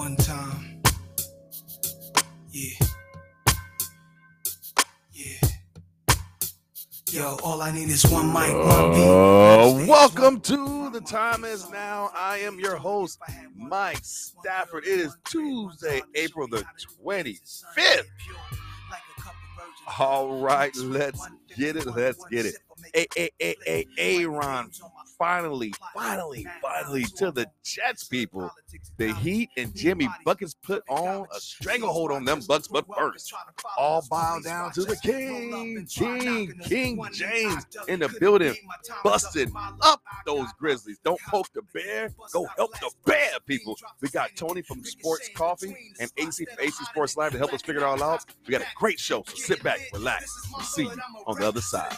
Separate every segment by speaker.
Speaker 1: one time. Yeah. Yeah. Yo, all I need is one mic, one beat.
Speaker 2: Uh, welcome to the time is now. I am your host, Mike Stafford. It is Tuesday, April the 25th. All right, let's get it. Let's get it. A A A A Aaron finally, finally, finally to the Jets people. The Heat and Jimmy Buckets put on a stranglehold on them Bucks, but first, all bow down to the King, King, King James in the building, busting up those Grizzlies. Don't poke the bear, go help the bear, people. We got Tony from Sports Coffee and AC from AC Sports Live to help us figure it all out. We got a great show, so sit back, relax, and see you on the other side.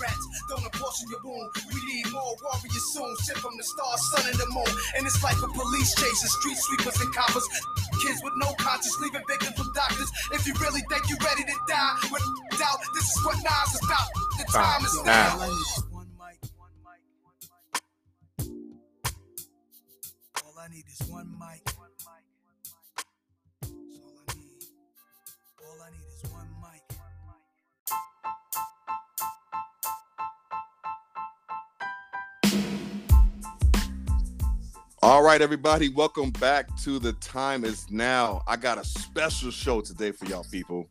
Speaker 1: Everybody come on, little this grown hood rats. Don't abortion your wound. We need more warriors soon. Shit from the stars, sun, and the moon. And it's like a police chasing street sweepers and coppers. Kids with no conscience, leaving victims with doctors. If you really think you're ready to die, with doubt, this is what Nas is about. The time is now.
Speaker 2: now.
Speaker 1: All I need is one mic. All
Speaker 2: right, everybody, welcome back to the time is now. I got a special show today for y'all people.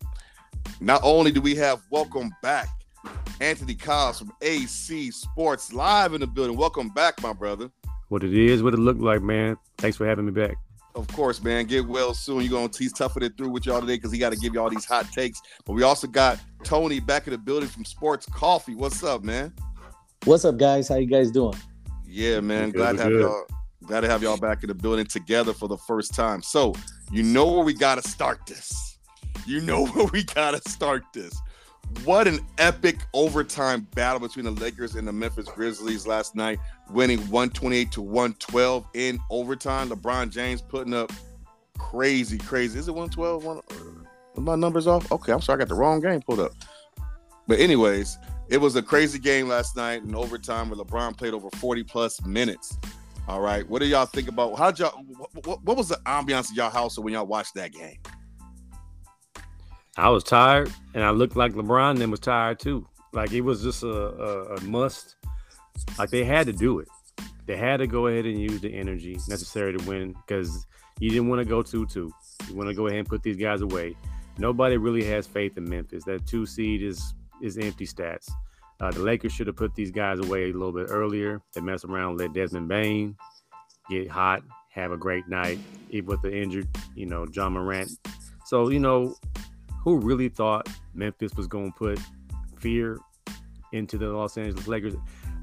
Speaker 2: Not only do we have welcome back Anthony Cobbs from AC Sports Live in the building. Welcome back, my brother.
Speaker 3: What it is, what it looked like, man. Thanks for having me back.
Speaker 2: Of course, man. Get well soon. You're gonna he's toughing it through with y'all today because he got to give you all these hot takes. But we also got Tony back in the building from Sports Coffee. What's up, man?
Speaker 4: What's up, guys? How you guys doing?
Speaker 2: Yeah, man.
Speaker 3: Good,
Speaker 2: Glad to have
Speaker 3: good.
Speaker 2: y'all. Glad to have y'all back in the building together for the first time. So you know where we gotta start this. You know where we gotta start this. What an epic overtime battle between the Lakers and the Memphis Grizzlies last night, winning 128 to 112 in overtime. LeBron James putting up crazy, crazy. Is it 112? One, uh, my numbers off? Okay, I'm sorry, I got the wrong game pulled up. But anyways, it was a crazy game last night in overtime where LeBron played over 40 plus minutes. All right, what do y'all think about? How'd y'all? What, what, what was the ambiance of y'all house when y'all watched that game?
Speaker 3: I was tired, and I looked like LeBron then was tired too. Like it was just a, a, a must. Like they had to do it. They had to go ahead and use the energy necessary to win because you didn't want to go 2 2. You want to go ahead and put these guys away. Nobody really has faith in Memphis. That two seed is is empty stats. Uh, the Lakers should have put these guys away a little bit earlier. They mess around, let Desmond Bane get hot, have a great night, even with the injured, you know, John Morant. So, you know, who really thought Memphis was going to put fear into the Los Angeles Lakers?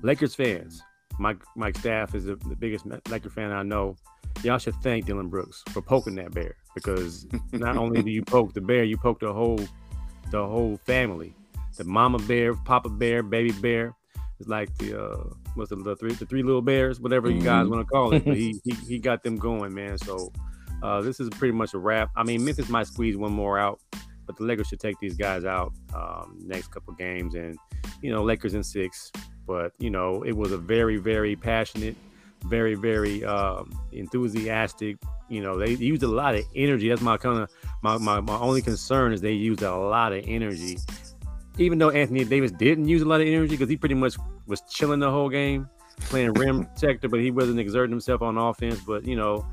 Speaker 3: Lakers fans, Mike Mike Staff is the, the biggest Laker fan I know. Y'all should thank Dillon Brooks for poking that bear because not only do you poke the bear, you poke the whole the whole family. The mama bear, papa bear, baby bear. It's like the uh what's the, the three the three little bears, whatever you guys
Speaker 2: Mhm.
Speaker 3: want to call it. But he, he he got them going, man. So uh this is pretty much a wrap. I mean Memphis might squeeze one more out, but the Lakers should take these guys out um next couple games and you know, Lakers in six. But you know, it was a very, very passionate, very, very um enthusiastic. You know, they used a lot of energy. That's my kind of my, my my only concern is they used a lot of energy even though Anthony Davis didn't use a lot of energy because he pretty much was chilling the whole game, playing rim protector, but he wasn't exerting himself on offense. But you know,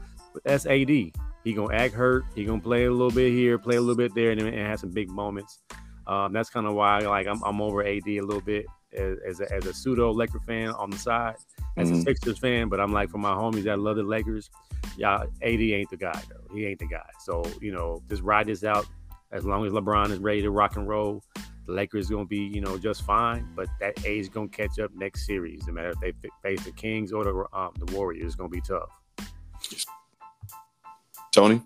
Speaker 3: that's AD. He gonna act hurt. He gonna play a little bit here, play a little bit there, and, and have some big moments. Um, that's kind of why like I'm, I'm over AD a little bit as, as, a, as a pseudo Laker fan on the side, as a
Speaker 2: Mhm.
Speaker 3: Sixers fan. But I'm like for my homies that love the Lakers, yeah, AD ain't the guy though. He ain't the guy. So you know, just ride this out. As long as LeBron is ready to rock and roll, the Lakers going to be, you know, just fine. But that A is going to catch up next series. No matter if they fa- face the Kings or the um, the Warriors, it's going to be tough.
Speaker 2: Tony?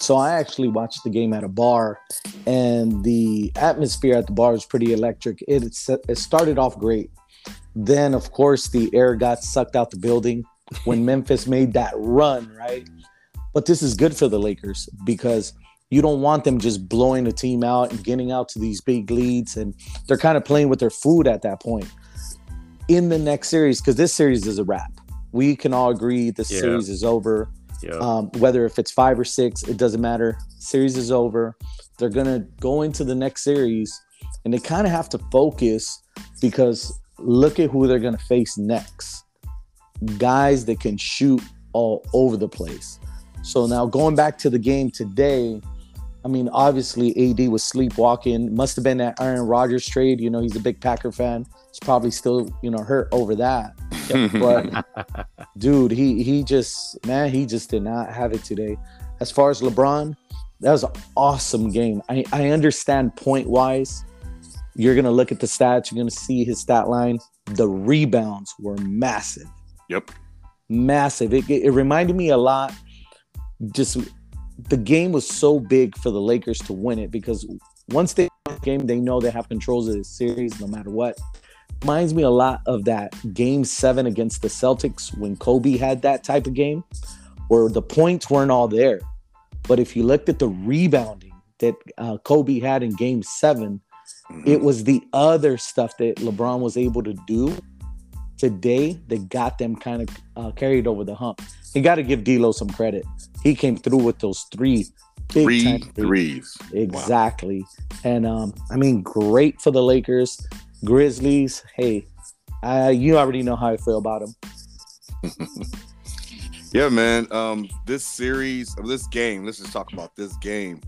Speaker 4: So I actually watched the game at a bar, and the atmosphere at the bar was pretty electric. It it started off great. Then, of course, the air got sucked out the building when Memphis made that run, right? But this is good for the Lakers because you don't want them just blowing the team out and getting out to these big leads, and they're kind of playing with their food at that point. In the next series, because this series is a wrap. We can all agree the
Speaker 3: Yeah.
Speaker 4: series is over.
Speaker 3: Yeah.
Speaker 4: Um, whether if it's five or six, it doesn't matter. Series is over. They're gonna go into the next series, and they kind of have to focus because look at who they're gonna face next. Guys that can shoot all over the place. So now going back to the game today, I mean, obviously AD was sleepwalking. Must have been that Aaron Rodgers trade. You know, he's a big Packer fan. He's probably still, you know, hurt over that. But dude, he he just man, he just did not have it today. As far as LeBron, that was an awesome game. I, I understand point wise. You're gonna look at the stats, you're gonna see his stat line. The rebounds were massive.
Speaker 2: Yep.
Speaker 4: Massive. It, it reminded me a lot. Just the game was so big for the Lakers to win it because once they win the game, they know they have controls of the series no matter what. Reminds me a lot of that game seven against the Celtics when Kobe had that type of game where the points weren't all there. But if you looked at the rebounding that uh, Kobe had in game seven, it was the other stuff that LeBron was able to do today that got them kind of uh, carried over the hump. You got to give D'Lo some credit. He came through with those three big
Speaker 2: Three
Speaker 4: threes. Exactly. And um, I mean, great for the Lakers. Grizzlies, hey, uh, you already know how I feel about them.
Speaker 2: Yeah, man. Um, this series, of this game, let's just talk about this game.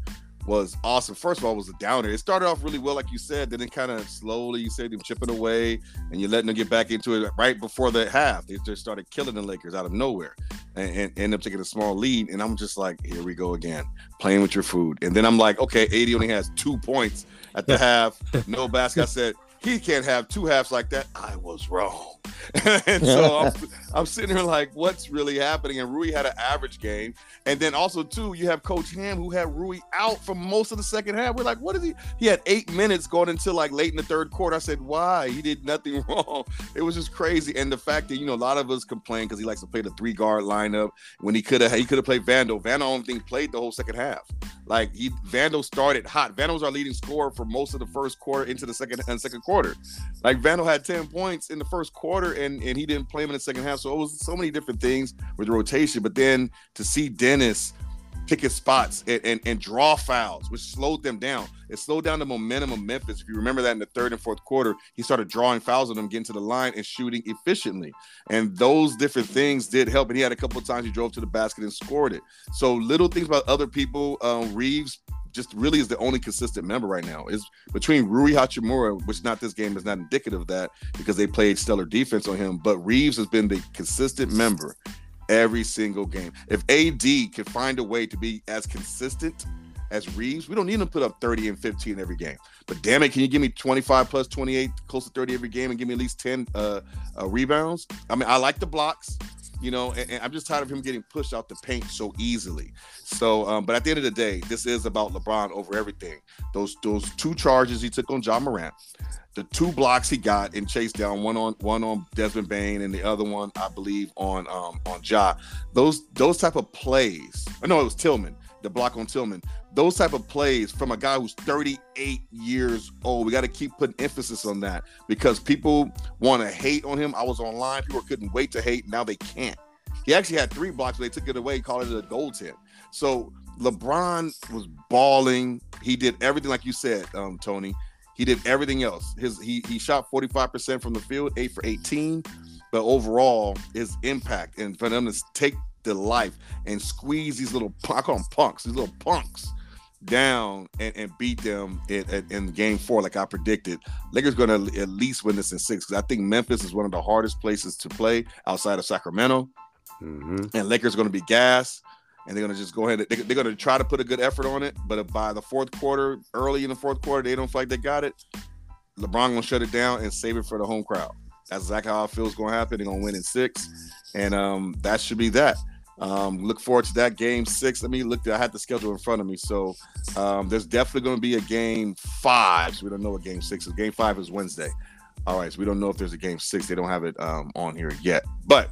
Speaker 2: Was awesome. First of all, it was a downer. It started off really well, like you said. Then it kind of slowly, you said, them chipping away, and you're letting them get back into it right before the half. They just started killing the Lakers out of nowhere, and, and end up taking a small lead. And I'm just like, here we go again, playing with your food. And then I'm like, okay, AD only has two points at the half. No basket. I said he can't have two halves like that. I was wrong. and so I'm, I'm sitting here like, what's really happening? And Rui had an average game. And then also, too, you have Coach Ham who had Rui out for most of the second half. We're like, what is he? He had eight minutes going until like late in the third quarter. I said, why? He did nothing wrong. It was just crazy. And the fact that, you know, a lot of us complain because he likes to play the three guard lineup when he could have he could have played Vando. Vando I don't think played the whole second half. Like he Vando started hot. Vando was our leading scorer for most of the first quarter into the second and second quarter. Like Vando had 10 points in the first quarter and, and he didn't play him in the second half. So it was so many different things with rotation. But then to see Dennis pick his spots and, and, and draw fouls, which slowed them down. It slowed down the momentum of Memphis. If you remember that in the third and fourth quarter, he started drawing fouls on them, getting to the line and shooting efficiently. And those different things did help. And he had a couple of times he drove to the basket and scored it. So little things about other people. Um, Reeves just really is the only consistent member right now. Is between Rui Hachimura, which not this game is not indicative of that because they played stellar defense on him, but Reeves has been the consistent member every single game. If AD can find a way to be as consistent as Reeves, we don't need him to put up 30 and 15 every game. But damn it, can you give me 25 plus 28, close to 30 every game and give me at least 10 uh, uh, rebounds? I mean, I like the blocks you know, and, and I'm just tired of him getting pushed out the paint so easily. So, um, but at the end of the day, this is about LeBron over everything. Those those two charges he took on John Morant, the two blocks he got and chased down, one on one on Desmond Bane and the other one, I believe, on um on Ja. Those those type of plays. I know it was Tillman, the block on Tillman. Those type of plays from a guy who's 38 years old. We got to keep putting emphasis on that because people want to hate on him. I was online. People couldn't wait to hate. Now they can't. He actually had three blocks, they took it away, called it a goaltend. So LeBron was balling. He did everything like you said, um, Tony. He did everything else. His he he shot 45% from the field, eight for 18. But overall, his impact and for them to take the life and squeeze these little I call them punks, these little punks down and, and beat them in, in, game four, like I predicted. Lakers going to at least win this in six because I think Memphis is one of the hardest places to play outside of Sacramento
Speaker 3: Mhm.
Speaker 2: and Lakers going to be gas, and they're going to just go ahead. They, they're going to try to put a good effort on it, but by the fourth quarter, early in the fourth quarter, they don't feel like they got it. LeBron going to shut it down and save it for the home crowd. That's exactly how I feel is going to happen. They're going to win in six, and um, that should be that. Um, look forward to that game six. Let me look. I had the schedule in front of me, so um, there's definitely going to be a game five. So we don't know what game six is. Game five is Wednesday. All right, so we don't know if there's a game six. They don't have it um, on here yet, but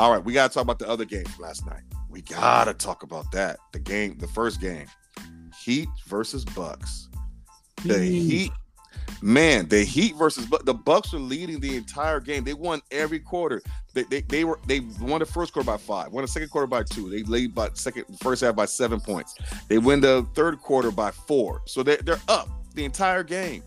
Speaker 2: all right, we got to talk about the other game from last night. We got to talk about that. The game, the first game, Heat versus Bucks. The
Speaker 3: Heat.
Speaker 2: Man, the Heat versus Bu- the Bucks were leading the entire game. They won every quarter. They, they, they were they won the first quarter by five, won the second quarter by two. They lead by second first half by seven points. They win the third quarter by four. So they they're up the entire game.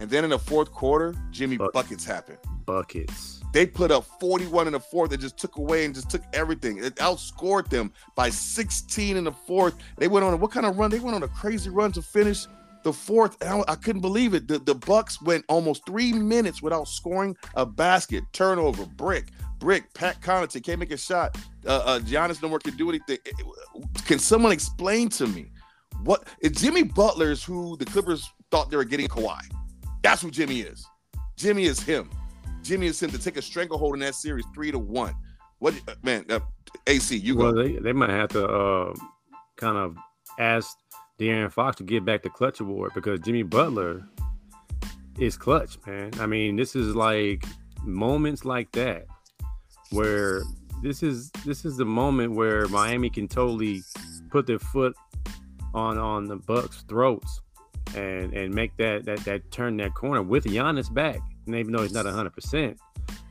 Speaker 2: And then in the fourth quarter, Jimmy
Speaker 3: Buck-
Speaker 2: buckets happened.
Speaker 3: Buckets.
Speaker 2: They put up 41 in the fourth. They just took away and just took everything. It outscored them by 16 in the fourth. They went on a, what kind of run? They went on a crazy run to finish the fourth. I, I couldn't believe it. The, the Bucks went almost three minutes without scoring a basket, turnover, brick, brick. Pat Connaughton can't make a shot. Uh, uh, Giannis no more can do anything. Can someone explain to me what Jimmy Butler's who the Clippers thought they were getting Kawhi? That's who Jimmy is. Jimmy is him. Jimmy is him to take a stranglehold in that series, three to one. What uh, man? Uh, AC, you
Speaker 3: well, they, they might have to uh, kind of ask De'Aaron Fox to get back the clutch award because Jimmy Butler is clutch, man. I mean, this is like moments like that where this is this is the moment where Miami can totally put their foot on on the Bucks' throats and and make that that that turn that corner with Giannis back. And even though he's not hundred percent,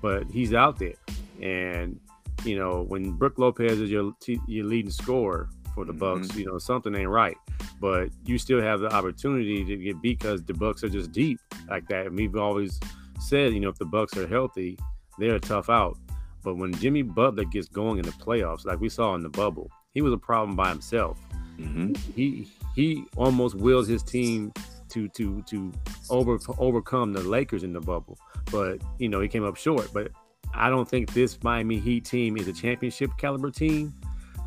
Speaker 3: but he's out there. And you know when Brook Lopez is your your leading scorer for the mm-hmm. Bucks, you know something ain't right. But you still have the opportunity to get beat because the Bucks are just deep like that. And we've always said, you know, if the Bucks are healthy, they're a tough out. But when Jimmy Butler gets going in the playoffs, like we saw in the bubble, he was a problem by himself
Speaker 2: Mhm.
Speaker 3: he he almost wills his team to to to over overcome the Lakers in the bubble, but you know he came up short. But I don't think this Miami Heat team is a championship caliber team.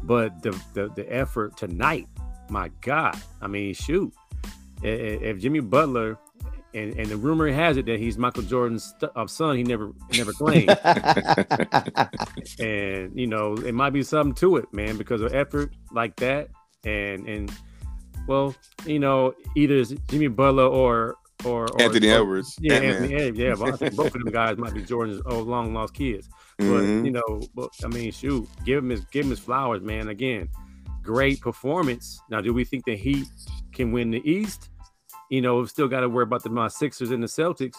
Speaker 3: But the the, the effort tonight, my God, I mean, shoot, I- I- if Jimmy Butler. And, and the rumor has it that he's Michael Jordan's son. He never never claimed, and you know it might be something to it, man, because of effort like that, and and well, you know, either it's Jimmy Butler or or, or
Speaker 2: Anthony
Speaker 3: or-
Speaker 2: Edwards.
Speaker 3: Yeah,
Speaker 2: Ant-Man.
Speaker 3: Anthony Edwards. Yeah, but I think both of them guys might be Jordan's old long lost kids. But
Speaker 2: Mhm.
Speaker 3: you know, but I mean, shoot, give him his give him his flowers, man. Again, great performance. Now, do we think the Heat can win the East? You know, we've still got to worry about the my Sixers and the Celtics.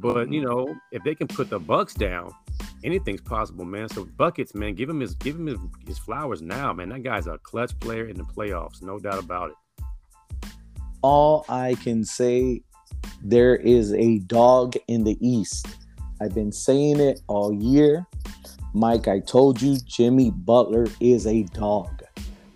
Speaker 3: But you mm-hmm. know, if they can put the Bucks down, anything's possible, man. So buckets, man, give him his give him his, his flowers now, man. That guy's a clutch player in the playoffs, no doubt about it.
Speaker 4: all I can say, there is a dog in the East. I've been saying it all year. Mike, I told you, Jimmy Butler is a dog.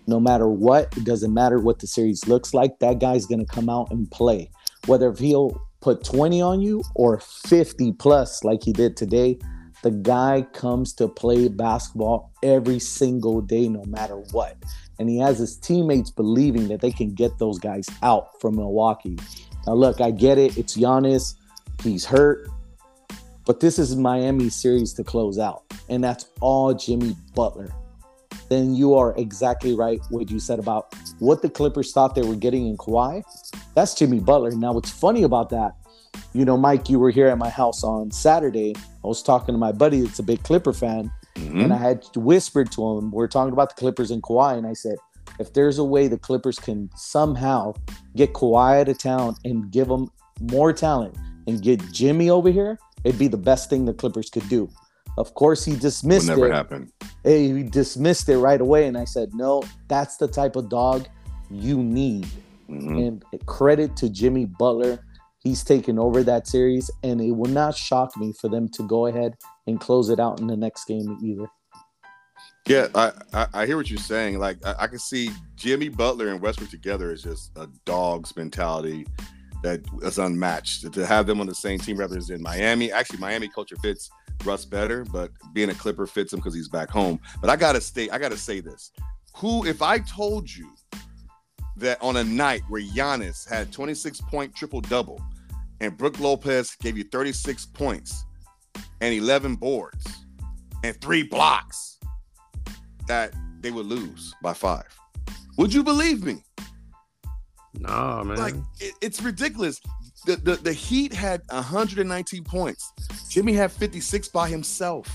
Speaker 4: No matter what, it doesn't matter what the series looks like, that guy's going to come out and play. Whether he'll put 20 on you or 50 plus like he did today, the guy comes to play basketball every single day, no matter what and he has his teammates believing that they can get those guys out from Milwaukee. Now, look, I get it. It's Giannis. He's hurt. But this is Miami series to close out. And that's all Jimmy Butler. Then you are exactly right what you said about what the Clippers thought they were getting in Kawhi. That's Jimmy Butler. Now, what's funny about that, you know, Mike, you were here at my house on Saturday. I was talking to my buddy that's a big Clipper fan
Speaker 2: Mhm.
Speaker 4: and I had whispered to him, we're talking about the Clippers and Kawhi, and I said, if there's a way the Clippers can somehow get Kawhi out of town and give them more talent and get Jimmy over here, it'd be the best thing the Clippers could do. Of course, he
Speaker 2: Will
Speaker 4: dismissed
Speaker 2: never
Speaker 4: it.
Speaker 2: happen.
Speaker 4: Hey, he dismissed it right away, and I said, no, that's the type of dog you need.
Speaker 2: Mhm.
Speaker 4: And credit to Jimmy Butler. He's taken over that series, and it will not shock me for them to go ahead and close it out in the next game either.
Speaker 2: Yeah, I, I I hear what you're saying. Like I, I can see Jimmy Butler and Westbrook together is just a dog's mentality that is unmatched. To have them on the same team rather than in Miami. Actually, Miami culture fits Russ better, but being a Clipper fits him because he's back home. But I gotta stay. I gotta say this: Who, if I told you that on a night where Giannis had 26 point triple double and Brook Lopez gave you 36 points and 11 boards and three blocks that they would lose by five. Would you believe me?
Speaker 3: Nah, man.
Speaker 2: Like it, it's ridiculous. The, the the Heat had 119 points. Jimmy had 56 by himself.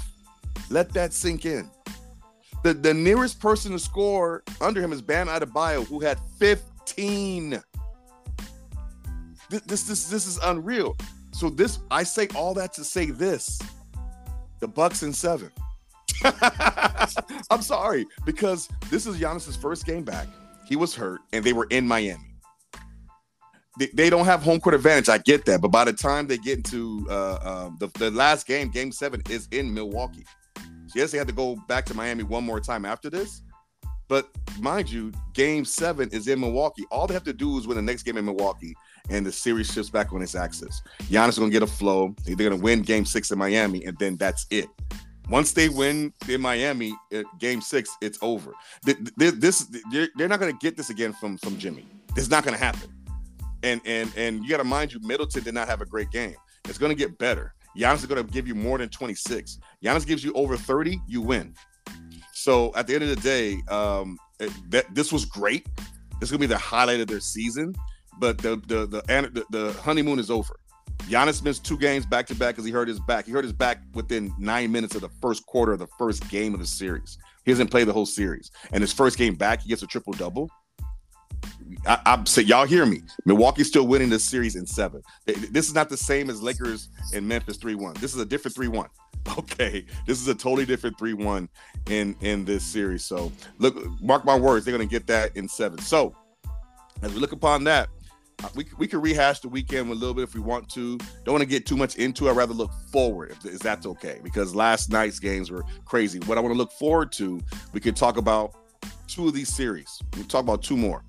Speaker 2: Let that sink in. The the nearest person to score under him is Bam Adebayo, who had 15. This, this this this is unreal. So this I say all that to say this: the Bucks in seven. I'm sorry because this is Giannis's first game back. He was hurt, and they were in Miami. They, don't have home court advantage. I get that, but by the time they get into uh, um, the, the last game, Game Seven is in Milwaukee. So yes, they had to go back to Miami one more time after this. But mind you, Game Seven is in Milwaukee. All they have to do is win the next game in Milwaukee, and the series shifts back on its axis. Giannis is going to get a flow. They're going to win Game Six in Miami, and then that's it. Once they win in Miami, at Game Six, it's over. Th- th- This they're, they're not going to get this again from from Jimmy. It's not going to happen. And and and you got to mind you, Middleton did not have a great game. It's going to get better. Giannis is going to give you more than 26. Giannis gives you over 30, you win. So at the end of the day, um, it- that this was great. This is gonna be the highlight of their season. But the the the the, the honeymoon is over. Giannis missed two games back to back because he hurt his back. He hurt his back within nine minutes of the first quarter of the first game of the series. He doesn't play the whole series. And his first game back, he gets a triple double. I, I'm saying, y'all hear me. Milwaukee's still winning this series in seven. This is not the same as Lakers and Memphis 3 1. This is a different 3 1. Okay. This is a totally different 3 1 in, in this series. So, look, mark my words, they're going to get that in seven. So, as we look upon that, uh, we, we can rehash the weekend a little bit if we want to. Don't want to get too much into it. I'd rather look forward, if, if that's okay, because last night's games were crazy. What I want to look forward to, we could talk about two of these series. We'll talk about two more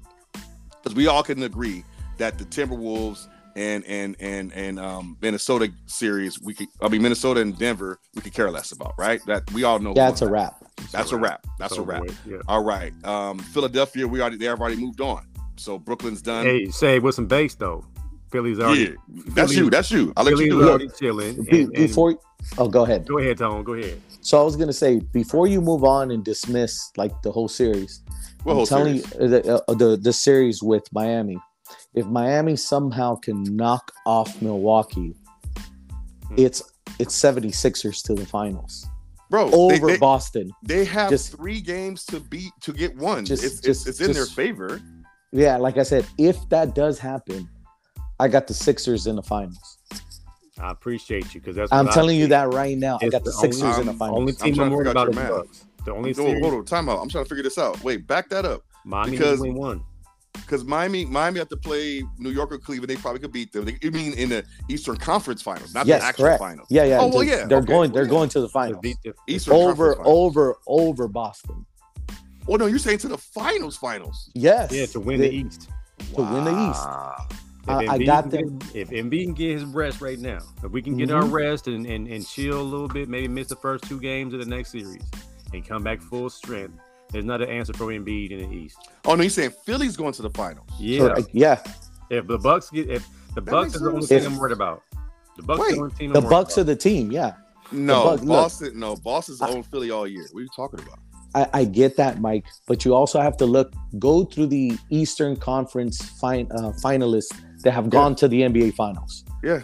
Speaker 2: because we all can agree that the Timberwolves and and and and um, Minnesota series, we could. I mean, Minnesota and Denver, we could care less about, right? That we all know.
Speaker 4: Yeah,
Speaker 2: who
Speaker 4: it's a
Speaker 2: won that.
Speaker 4: wrap.
Speaker 2: That's a wrap. That's
Speaker 3: It's
Speaker 2: a wrap.
Speaker 3: Yeah.
Speaker 2: All right. Um, Philadelphia, we already they have already moved on. So Brooklyn's done.
Speaker 3: Hey, say with some base though. Philly's already.
Speaker 2: yeah, that's
Speaker 3: Philly-
Speaker 2: you. That's you. I'll let
Speaker 3: Philly's
Speaker 2: you do that.
Speaker 3: already chilling.
Speaker 4: Be-
Speaker 3: and- and-
Speaker 4: before, oh, go ahead.
Speaker 3: go ahead, Tone. Go ahead.
Speaker 4: So I was gonna say before you move on and dismiss like the whole series,
Speaker 2: What
Speaker 4: I'm telling
Speaker 2: series?
Speaker 4: you the, uh, the the series with Miami. If Miami somehow can knock off Milwaukee,
Speaker 3: Hmm.
Speaker 4: it's it's 76ers to the finals
Speaker 2: bro.
Speaker 4: over
Speaker 2: they,
Speaker 4: Boston.
Speaker 2: they have
Speaker 4: just-
Speaker 2: three games to beat to get one.
Speaker 4: Just-
Speaker 2: it's,
Speaker 4: just-
Speaker 2: it's it's in their favor.
Speaker 4: Yeah, like I said, if that does happen, I got the Sixers in the finals.
Speaker 3: I appreciate you because that's.
Speaker 4: I'm
Speaker 3: what I
Speaker 4: telling you
Speaker 3: think.
Speaker 4: that right now. I got the
Speaker 3: the
Speaker 4: Sixers
Speaker 2: only-
Speaker 4: in the finals.
Speaker 3: Only
Speaker 2: I'm
Speaker 3: team I'm
Speaker 2: to
Speaker 3: worried about is the. Bucks. The only
Speaker 2: No,
Speaker 3: series,
Speaker 2: hold on, time out. I'm trying to figure this out. Wait, back that up.
Speaker 3: Miami
Speaker 2: because-
Speaker 3: only one.
Speaker 2: Because Miami, Miami have to play New York or Cleveland. They probably could beat them. They, you mean in the Eastern Conference Finals, not
Speaker 4: yes,
Speaker 2: the actual
Speaker 4: correct.
Speaker 2: finals.
Speaker 4: Yeah, yeah.
Speaker 2: Oh, well, yeah,
Speaker 4: They're
Speaker 2: okay,
Speaker 4: going. They're
Speaker 2: yeah.
Speaker 4: going to the finals
Speaker 3: beat the-
Speaker 2: Eastern
Speaker 4: over,
Speaker 2: finals.
Speaker 4: over, over Boston.
Speaker 2: Oh no, you're saying to the finals, finals.
Speaker 4: Yes.
Speaker 3: Yeah, to win
Speaker 4: They-
Speaker 3: the East.
Speaker 4: to win the East.
Speaker 3: If
Speaker 4: I- I got
Speaker 3: can get- If Embiid can get his rest right now, if we can get
Speaker 4: Mm-hmm.
Speaker 3: our rest and, and, and chill a little bit, maybe miss the first two games of the next series and come back full strength, there's not an answer for Embiid in the East.
Speaker 2: Oh no, you're saying Philly's going to the finals.
Speaker 3: Yeah,
Speaker 4: Correct. Yeah.
Speaker 3: if the Bucks get, if the Bucks
Speaker 2: makes
Speaker 3: is the only
Speaker 2: sense.
Speaker 3: thing I'm worried about. The Bucks
Speaker 2: Wait,
Speaker 3: are the only team. I'm worried
Speaker 4: Bucks are the team. Yeah.
Speaker 2: No,
Speaker 4: Bucks- look.
Speaker 2: Boston. No, Boston's
Speaker 4: I-
Speaker 2: owned Philly all year. What are you talking about?
Speaker 4: I, I get that, Mike, but you also have to look, go through the Eastern Conference fin, uh, finalists that have gone to the NBA Finals.
Speaker 2: Yeah.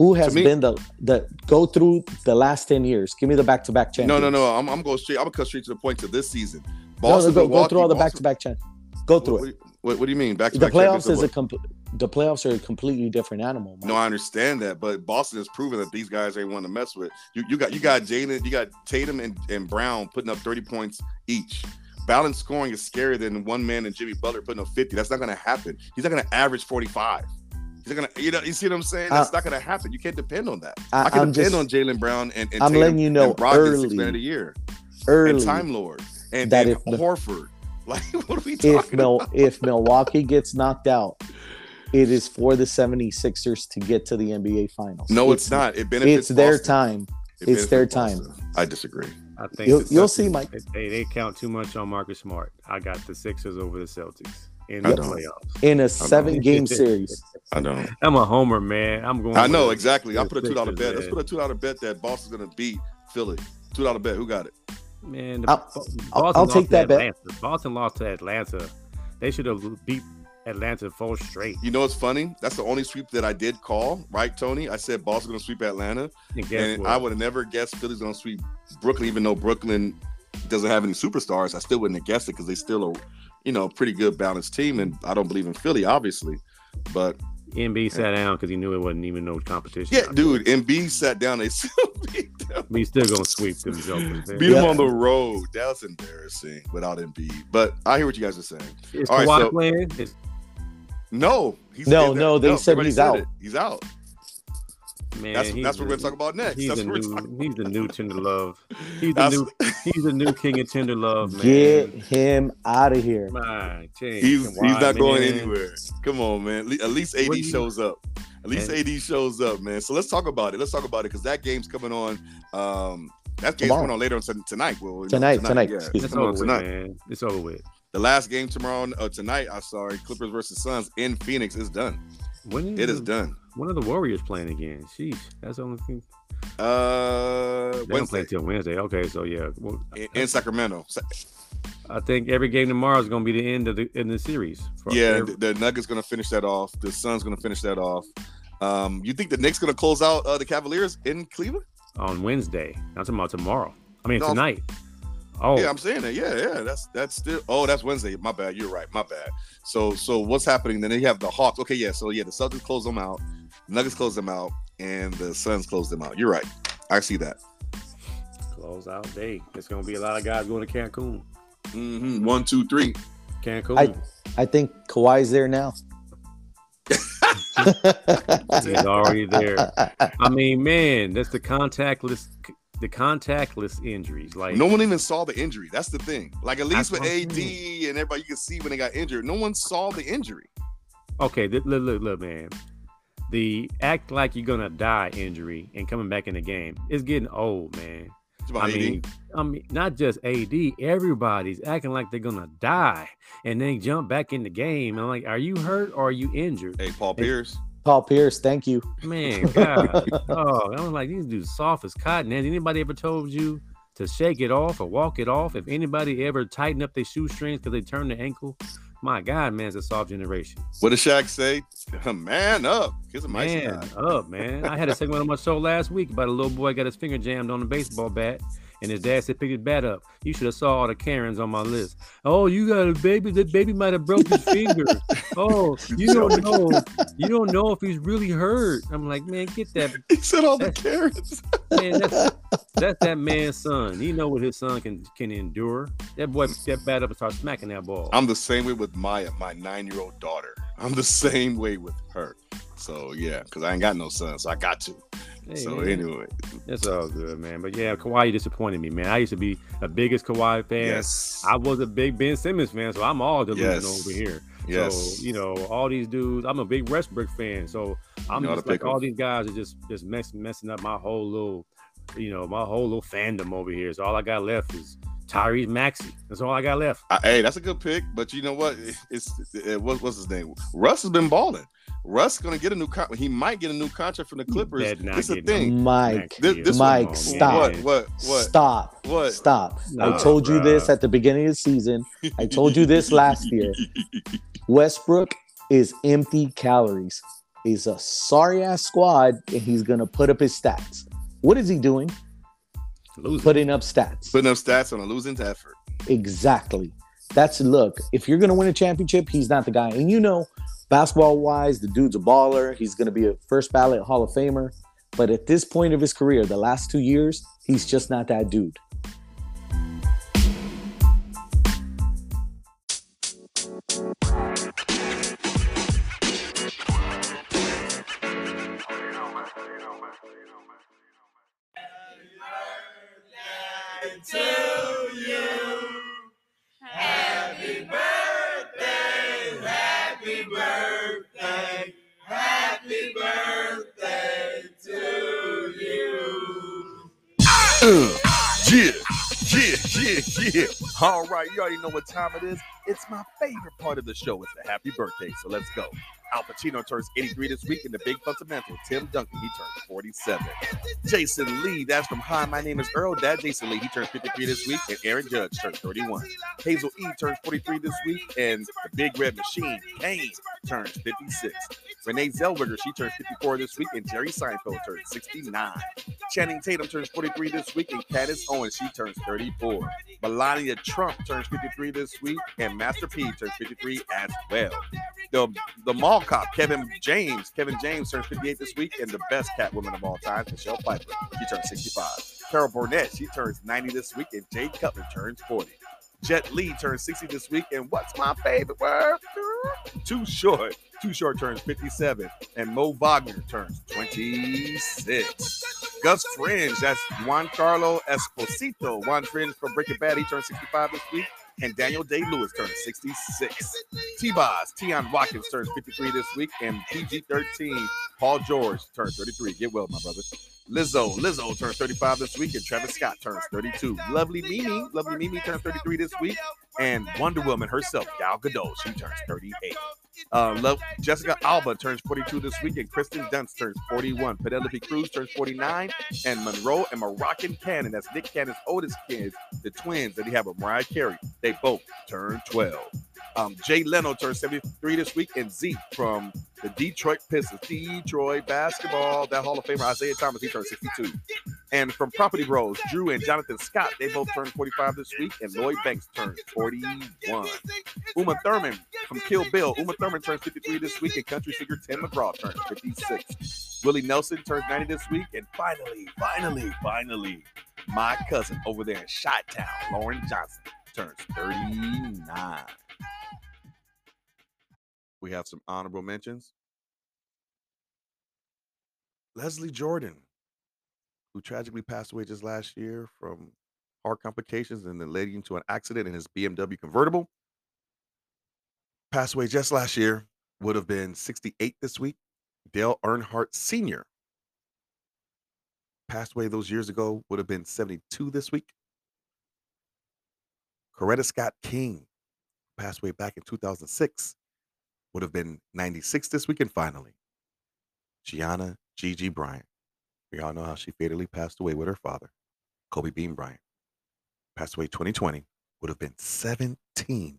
Speaker 4: Who has
Speaker 2: me-
Speaker 4: been the the go through the last ten years? Give me the back to back
Speaker 2: chance.
Speaker 4: No,
Speaker 2: no, no. I'm, I'm going straight. I'm gonna cut straight to the point to this season.
Speaker 4: No, no,
Speaker 2: Boston,
Speaker 4: go, go through all the back to back champ. Go through
Speaker 2: what,
Speaker 4: it.
Speaker 2: what, what do you mean? Back to
Speaker 4: The
Speaker 2: back
Speaker 4: playoffs is a complete. The playoffs are a completely different animal. Mike.
Speaker 2: No, I understand that, but Boston has proven that these guys ain't one to mess with. You, you got you got Jaylen, you got Tatum and, and Brown putting up 30 points each. Balanced scoring is scarier than one man and Jimmy Butler putting up 50. That's not gonna happen. He's not gonna average 45. He's not gonna, you know, you see what I'm saying? That's
Speaker 4: Uh,
Speaker 2: not gonna happen. You can't depend on that.
Speaker 4: I-
Speaker 2: I, can
Speaker 4: I'm
Speaker 2: depend
Speaker 4: just-
Speaker 2: on Jaylen Brown and, and
Speaker 4: I'm
Speaker 2: Tatum
Speaker 4: letting you know
Speaker 2: and Brogdon six
Speaker 4: early-
Speaker 2: man of the year
Speaker 4: Early,
Speaker 2: and Time Lord and,
Speaker 4: that
Speaker 2: and
Speaker 4: if
Speaker 2: Horford. Like, what are we
Speaker 4: if
Speaker 2: talking
Speaker 4: Mil-
Speaker 2: about?
Speaker 4: if Milwaukee gets knocked out, it is for the 76ers to get to the NBA Finals.
Speaker 2: No, it's, not. It benefits
Speaker 4: It's their
Speaker 2: Boston.
Speaker 4: time.
Speaker 2: It
Speaker 4: It's their time.
Speaker 2: Boston. I disagree.
Speaker 3: I think
Speaker 4: You'll, you'll
Speaker 3: Celtics-
Speaker 4: see, Mike.
Speaker 3: They, they count too much on Marcus Smart. I got the Sixers over the Celtics in
Speaker 2: I
Speaker 3: the
Speaker 2: don't.
Speaker 3: playoffs.
Speaker 4: In a seven-game series,
Speaker 2: I don't.
Speaker 3: I'm a homer, man. I'm going.
Speaker 2: I know exactly. I put a two dollar bet. Let's put a two dollar bet that Boston's gonna beat Philly. Two dollar bet. Who got it?
Speaker 3: Man, the,
Speaker 4: I'll- I'll-
Speaker 3: Boston
Speaker 4: I'll
Speaker 3: lost
Speaker 4: take
Speaker 3: to
Speaker 4: that bet.
Speaker 3: Atlanta. Boston lost to Atlanta. They should have beat Atlanta four straight.
Speaker 2: You know what's funny? That's the only sweep that I did call, right, Tony? I said Boston's gonna sweep Atlanta,
Speaker 3: And
Speaker 2: and? I would have never guessed Philly's gonna sweep Brooklyn, even though Brooklyn doesn't have any superstars. I still wouldn't have guessed it because they still are, you know, a pretty good balanced team, and I don't believe in Philly, obviously. But
Speaker 3: Embiid sat down because he knew it wasn't even no competition.
Speaker 2: Yeah, dude. Embiid sat down. They still beat them.
Speaker 3: there. But he's still gonna sweep them jokers. Man.
Speaker 2: Beat them on the road. That was embarrassing without Embiid. But I hear what you guys are saying.
Speaker 3: Is
Speaker 2: All right,
Speaker 3: Kawhi
Speaker 2: so-
Speaker 3: playing? Is,
Speaker 2: No, he's
Speaker 4: No, no, they said
Speaker 2: everybody
Speaker 4: he's out.
Speaker 2: it. He's out.
Speaker 3: Man,
Speaker 2: That's
Speaker 3: he's
Speaker 2: that's what we're gonna talk about next.
Speaker 3: He's
Speaker 2: That's
Speaker 3: the new,
Speaker 2: talking.
Speaker 3: he's the new tender love. He's the new, he's the new king of tender love, man.
Speaker 4: Get him out of here.
Speaker 3: My change.
Speaker 2: He's he's not going anywhere. Come on, man. At least AD
Speaker 3: you-
Speaker 2: shows up. At least
Speaker 3: And-
Speaker 2: AD shows up, man. So let's talk about it. Let's talk about it because that game's coming on. Um, that game's
Speaker 4: Tomorrow.
Speaker 2: coming on later on ton- tonight. Well, you know,
Speaker 4: Tonight, tonight,
Speaker 2: Yeah, it's
Speaker 3: It's over
Speaker 2: on
Speaker 3: with,
Speaker 2: tonight.
Speaker 3: man. It's over with.
Speaker 2: The last game tomorrow, uh, tonight. I'm sorry, Clippers versus Suns in Phoenix is done.
Speaker 3: When is,
Speaker 2: It is done.
Speaker 3: When are the Warriors playing again? Sheesh, that's the only thing.
Speaker 2: Uh,
Speaker 3: They don't play until Wednesday. Okay, so yeah, well,
Speaker 2: in, in Sacramento.
Speaker 3: I think every game tomorrow is going to be the end of the in the series. for
Speaker 2: Yeah,
Speaker 3: every-
Speaker 2: the, the Nuggets gonna finish that off. The Suns gonna finish that off. Um, you think the Knicks gonna close out uh, the Cavaliers in Cleveland?
Speaker 3: on Wednesday. Not talking about tomorrow. I mean
Speaker 2: No.
Speaker 3: tonight. Oh,
Speaker 2: Yeah, I'm saying that. Yeah, yeah. That's that's still. Oh, that's Wednesday. My bad. You're right. My bad. So so what's happening? Then they have the Hawks. Okay, yeah. So yeah, the Celtics close them out. Nuggets close them out, and the Suns close them out. You're right. I see that.
Speaker 3: close out day. It's going to be a lot of guys going to Cancun.
Speaker 2: hmm One, two, three.
Speaker 3: Cancun.
Speaker 4: I- I think Kawhi's there now.
Speaker 3: He's already there. I mean, man, that's the contactless, the contactless injuries. Like
Speaker 2: No one even saw the injury. That's the thing. Like at least with
Speaker 3: what
Speaker 2: AD and everybody, you can see when they got injured. No one saw the injury.
Speaker 3: okay, look, look, look, man. The act like you're gonna die injury and coming back in the game is getting old, man.
Speaker 2: It's about
Speaker 3: I
Speaker 2: AD.
Speaker 3: mean, I mean, not just AD. Everybody's acting like they're gonna die and then jump back in the game. And I'm like, are you hurt or are you injured?
Speaker 2: hey, Paul Pierce.
Speaker 4: Paul Pierce, thank you.
Speaker 3: Man, God, oh, I was like, these dudes soft as cotton. Has anybody ever told you to shake it off or walk it off? If anybody ever tighten up their shoestrings because they turn the ankle, my God, man, it's a soft generation.
Speaker 2: What did Shaq say? Man up. Him icy
Speaker 3: Man, up, man. I had a segment on my show last week about a little boy got his finger jammed on a baseball bat, and his dad said, "Pick his bat up." You should have saw all the Karens on my list. Oh, you got a baby. That baby might have broke his finger. Oh, you don't know. You don't know if he's really hurt. I'm like, man, get that
Speaker 2: He said all the
Speaker 3: That's-
Speaker 2: carrots.
Speaker 3: man. That's that's that man's son. He know what his son can can endure. That boy, that bat up and start smacking that ball.
Speaker 2: I'm the same way with Maya, my nine year old daughter. I'm the same way with her. So yeah, because I ain't got no son, so I got to.
Speaker 3: Hey,
Speaker 2: so
Speaker 3: man.
Speaker 2: anyway,
Speaker 3: It's all good, man. But yeah, Kawhi disappointed me, man. I used to be a biggest Kawhi fan.
Speaker 2: yes,
Speaker 3: I was a big Ben Simmons fan, so I'm all delusional
Speaker 2: Yes.
Speaker 3: over here.
Speaker 2: yes.
Speaker 3: So you know, all these dudes. I'm a big Westbrook fan, so I'm just like all these guys are just just mess, messing up my whole little, you know, my whole little fandom over here. So all I got left is Tyrese Maxey. That's all I got left.
Speaker 2: I, hey, that's a good pick, but you know what? It's it, what, what's his name? Russ has been balling. Russ gonna get a new con- he might get a new contract from the Clippers.
Speaker 3: better not
Speaker 2: It's the
Speaker 3: get
Speaker 2: thing.
Speaker 4: Mike,
Speaker 2: This, this
Speaker 4: Mike,
Speaker 2: one-
Speaker 4: stop.
Speaker 2: What? What? What?
Speaker 4: stop.
Speaker 2: What?
Speaker 4: Stop.
Speaker 3: Nah,
Speaker 4: I told you this at the beginning of the season. I told you this last year. Westbrook is empty calories. He's a sorry ass squad, and he's gonna put up his stats. What is he doing?
Speaker 3: Losing.
Speaker 4: Putting up stats.
Speaker 2: Putting up stats on a losing effort.
Speaker 4: Exactly. That's look. If you're gonna win a championship, he's not the guy. And you know, basketball wise, the dude's a baller. He's gonna be a first ballot Hall of Famer. But at this point of his career, the last two years, he's just not that dude.
Speaker 5: Right, you already know what time it is. It's my favorite part of the show. It's the happy birthday. So let's go. Al Pacino turns 83 this week, and the big fundamental, Tim Duncan, he turns 47. Jason Lee, that's from Hi, my name is Earl. Dad Jason Lee, he turns 53 this week, and Aaron Judge turns 31. Hazel E turns 43 this week, and the Big Red Machine, Kane, turns 56. Renee Zellweger, she turns 54 this week, and Jerry Seinfeld turns 69. Channing Tatum turns 43 this week, and Candace Owens, she turns 34. Melania Trump turns 53 this week, and Master P turns 53 as well. The the mall
Speaker 2: Mall Cop, Kevin James. Kevin James turns 58 this week, and the best Catwoman of all time, Michelle Pfeiffer. She turns 65. Carol Burnett, she turns 90 this week, and Jay Cutler turns 40. Jet Li turns 60 this week, and what's my favorite word? Too short. Too short turns 57, and Mo Wagner turns 26. Gus Fring, that's Giancarlo Esposito. Juan Fring from Breaking Bad, he turns 65 this week. And Daniel Day Lewis turns 66. T Boz, Tionne Watkins turns 53 this week. And PG 13, Paul George turns 33. Get well, my brother. Lizzo, Lizzo turns 35 this week, and Travis Scott turns 32. Lovely Mimi, Lovely Mimi turns 33 this week, and Wonder Woman herself, Gal Gadot, she turns 38. Uh, love Jessica Alba turns 42 this week, and Kirsten Dunst turns 41. Penelope Cruz turns 49, and Monroe and Moroccan Cannon, that's Nick Cannon's oldest kids, the twins that he have with Mariah Carey, they both turn 12. Um, Jay Leno turns 73 this week, and Zeke from the Detroit Pistons, Detroit basketball, that Hall of Famer Isiah Thomas, he turned 62. And from Property Bros, Drew and Jonathan Scott, they both turned 45 this week, and Lloyd Banks turns 41. Uma Thurman from Kill Bill, Uma Thurman turns 53 this week, and country singer Tim McGraw turns 56. Willie Nelson turns 90 this week, and finally, finally, finally, my cousin over there in Shot Town, Lauren Johnson, turns 39 we have some honorable mentions. Leslie Jordan, who tragically passed away just last year from heart complications and then leading to an accident in his BMW convertible. Passed away just last year, would have been 68 this week. Dale Earnhardt Sr. passed away those years ago, would have been 72 this week. Coretta Scott King passed away back in 2006, would have been 96 this week. And finally, Gianna Gigi Bryant. We all know how she fatally passed away with her father, Kobe Bean Bryant. Passed away 2020, would have been 17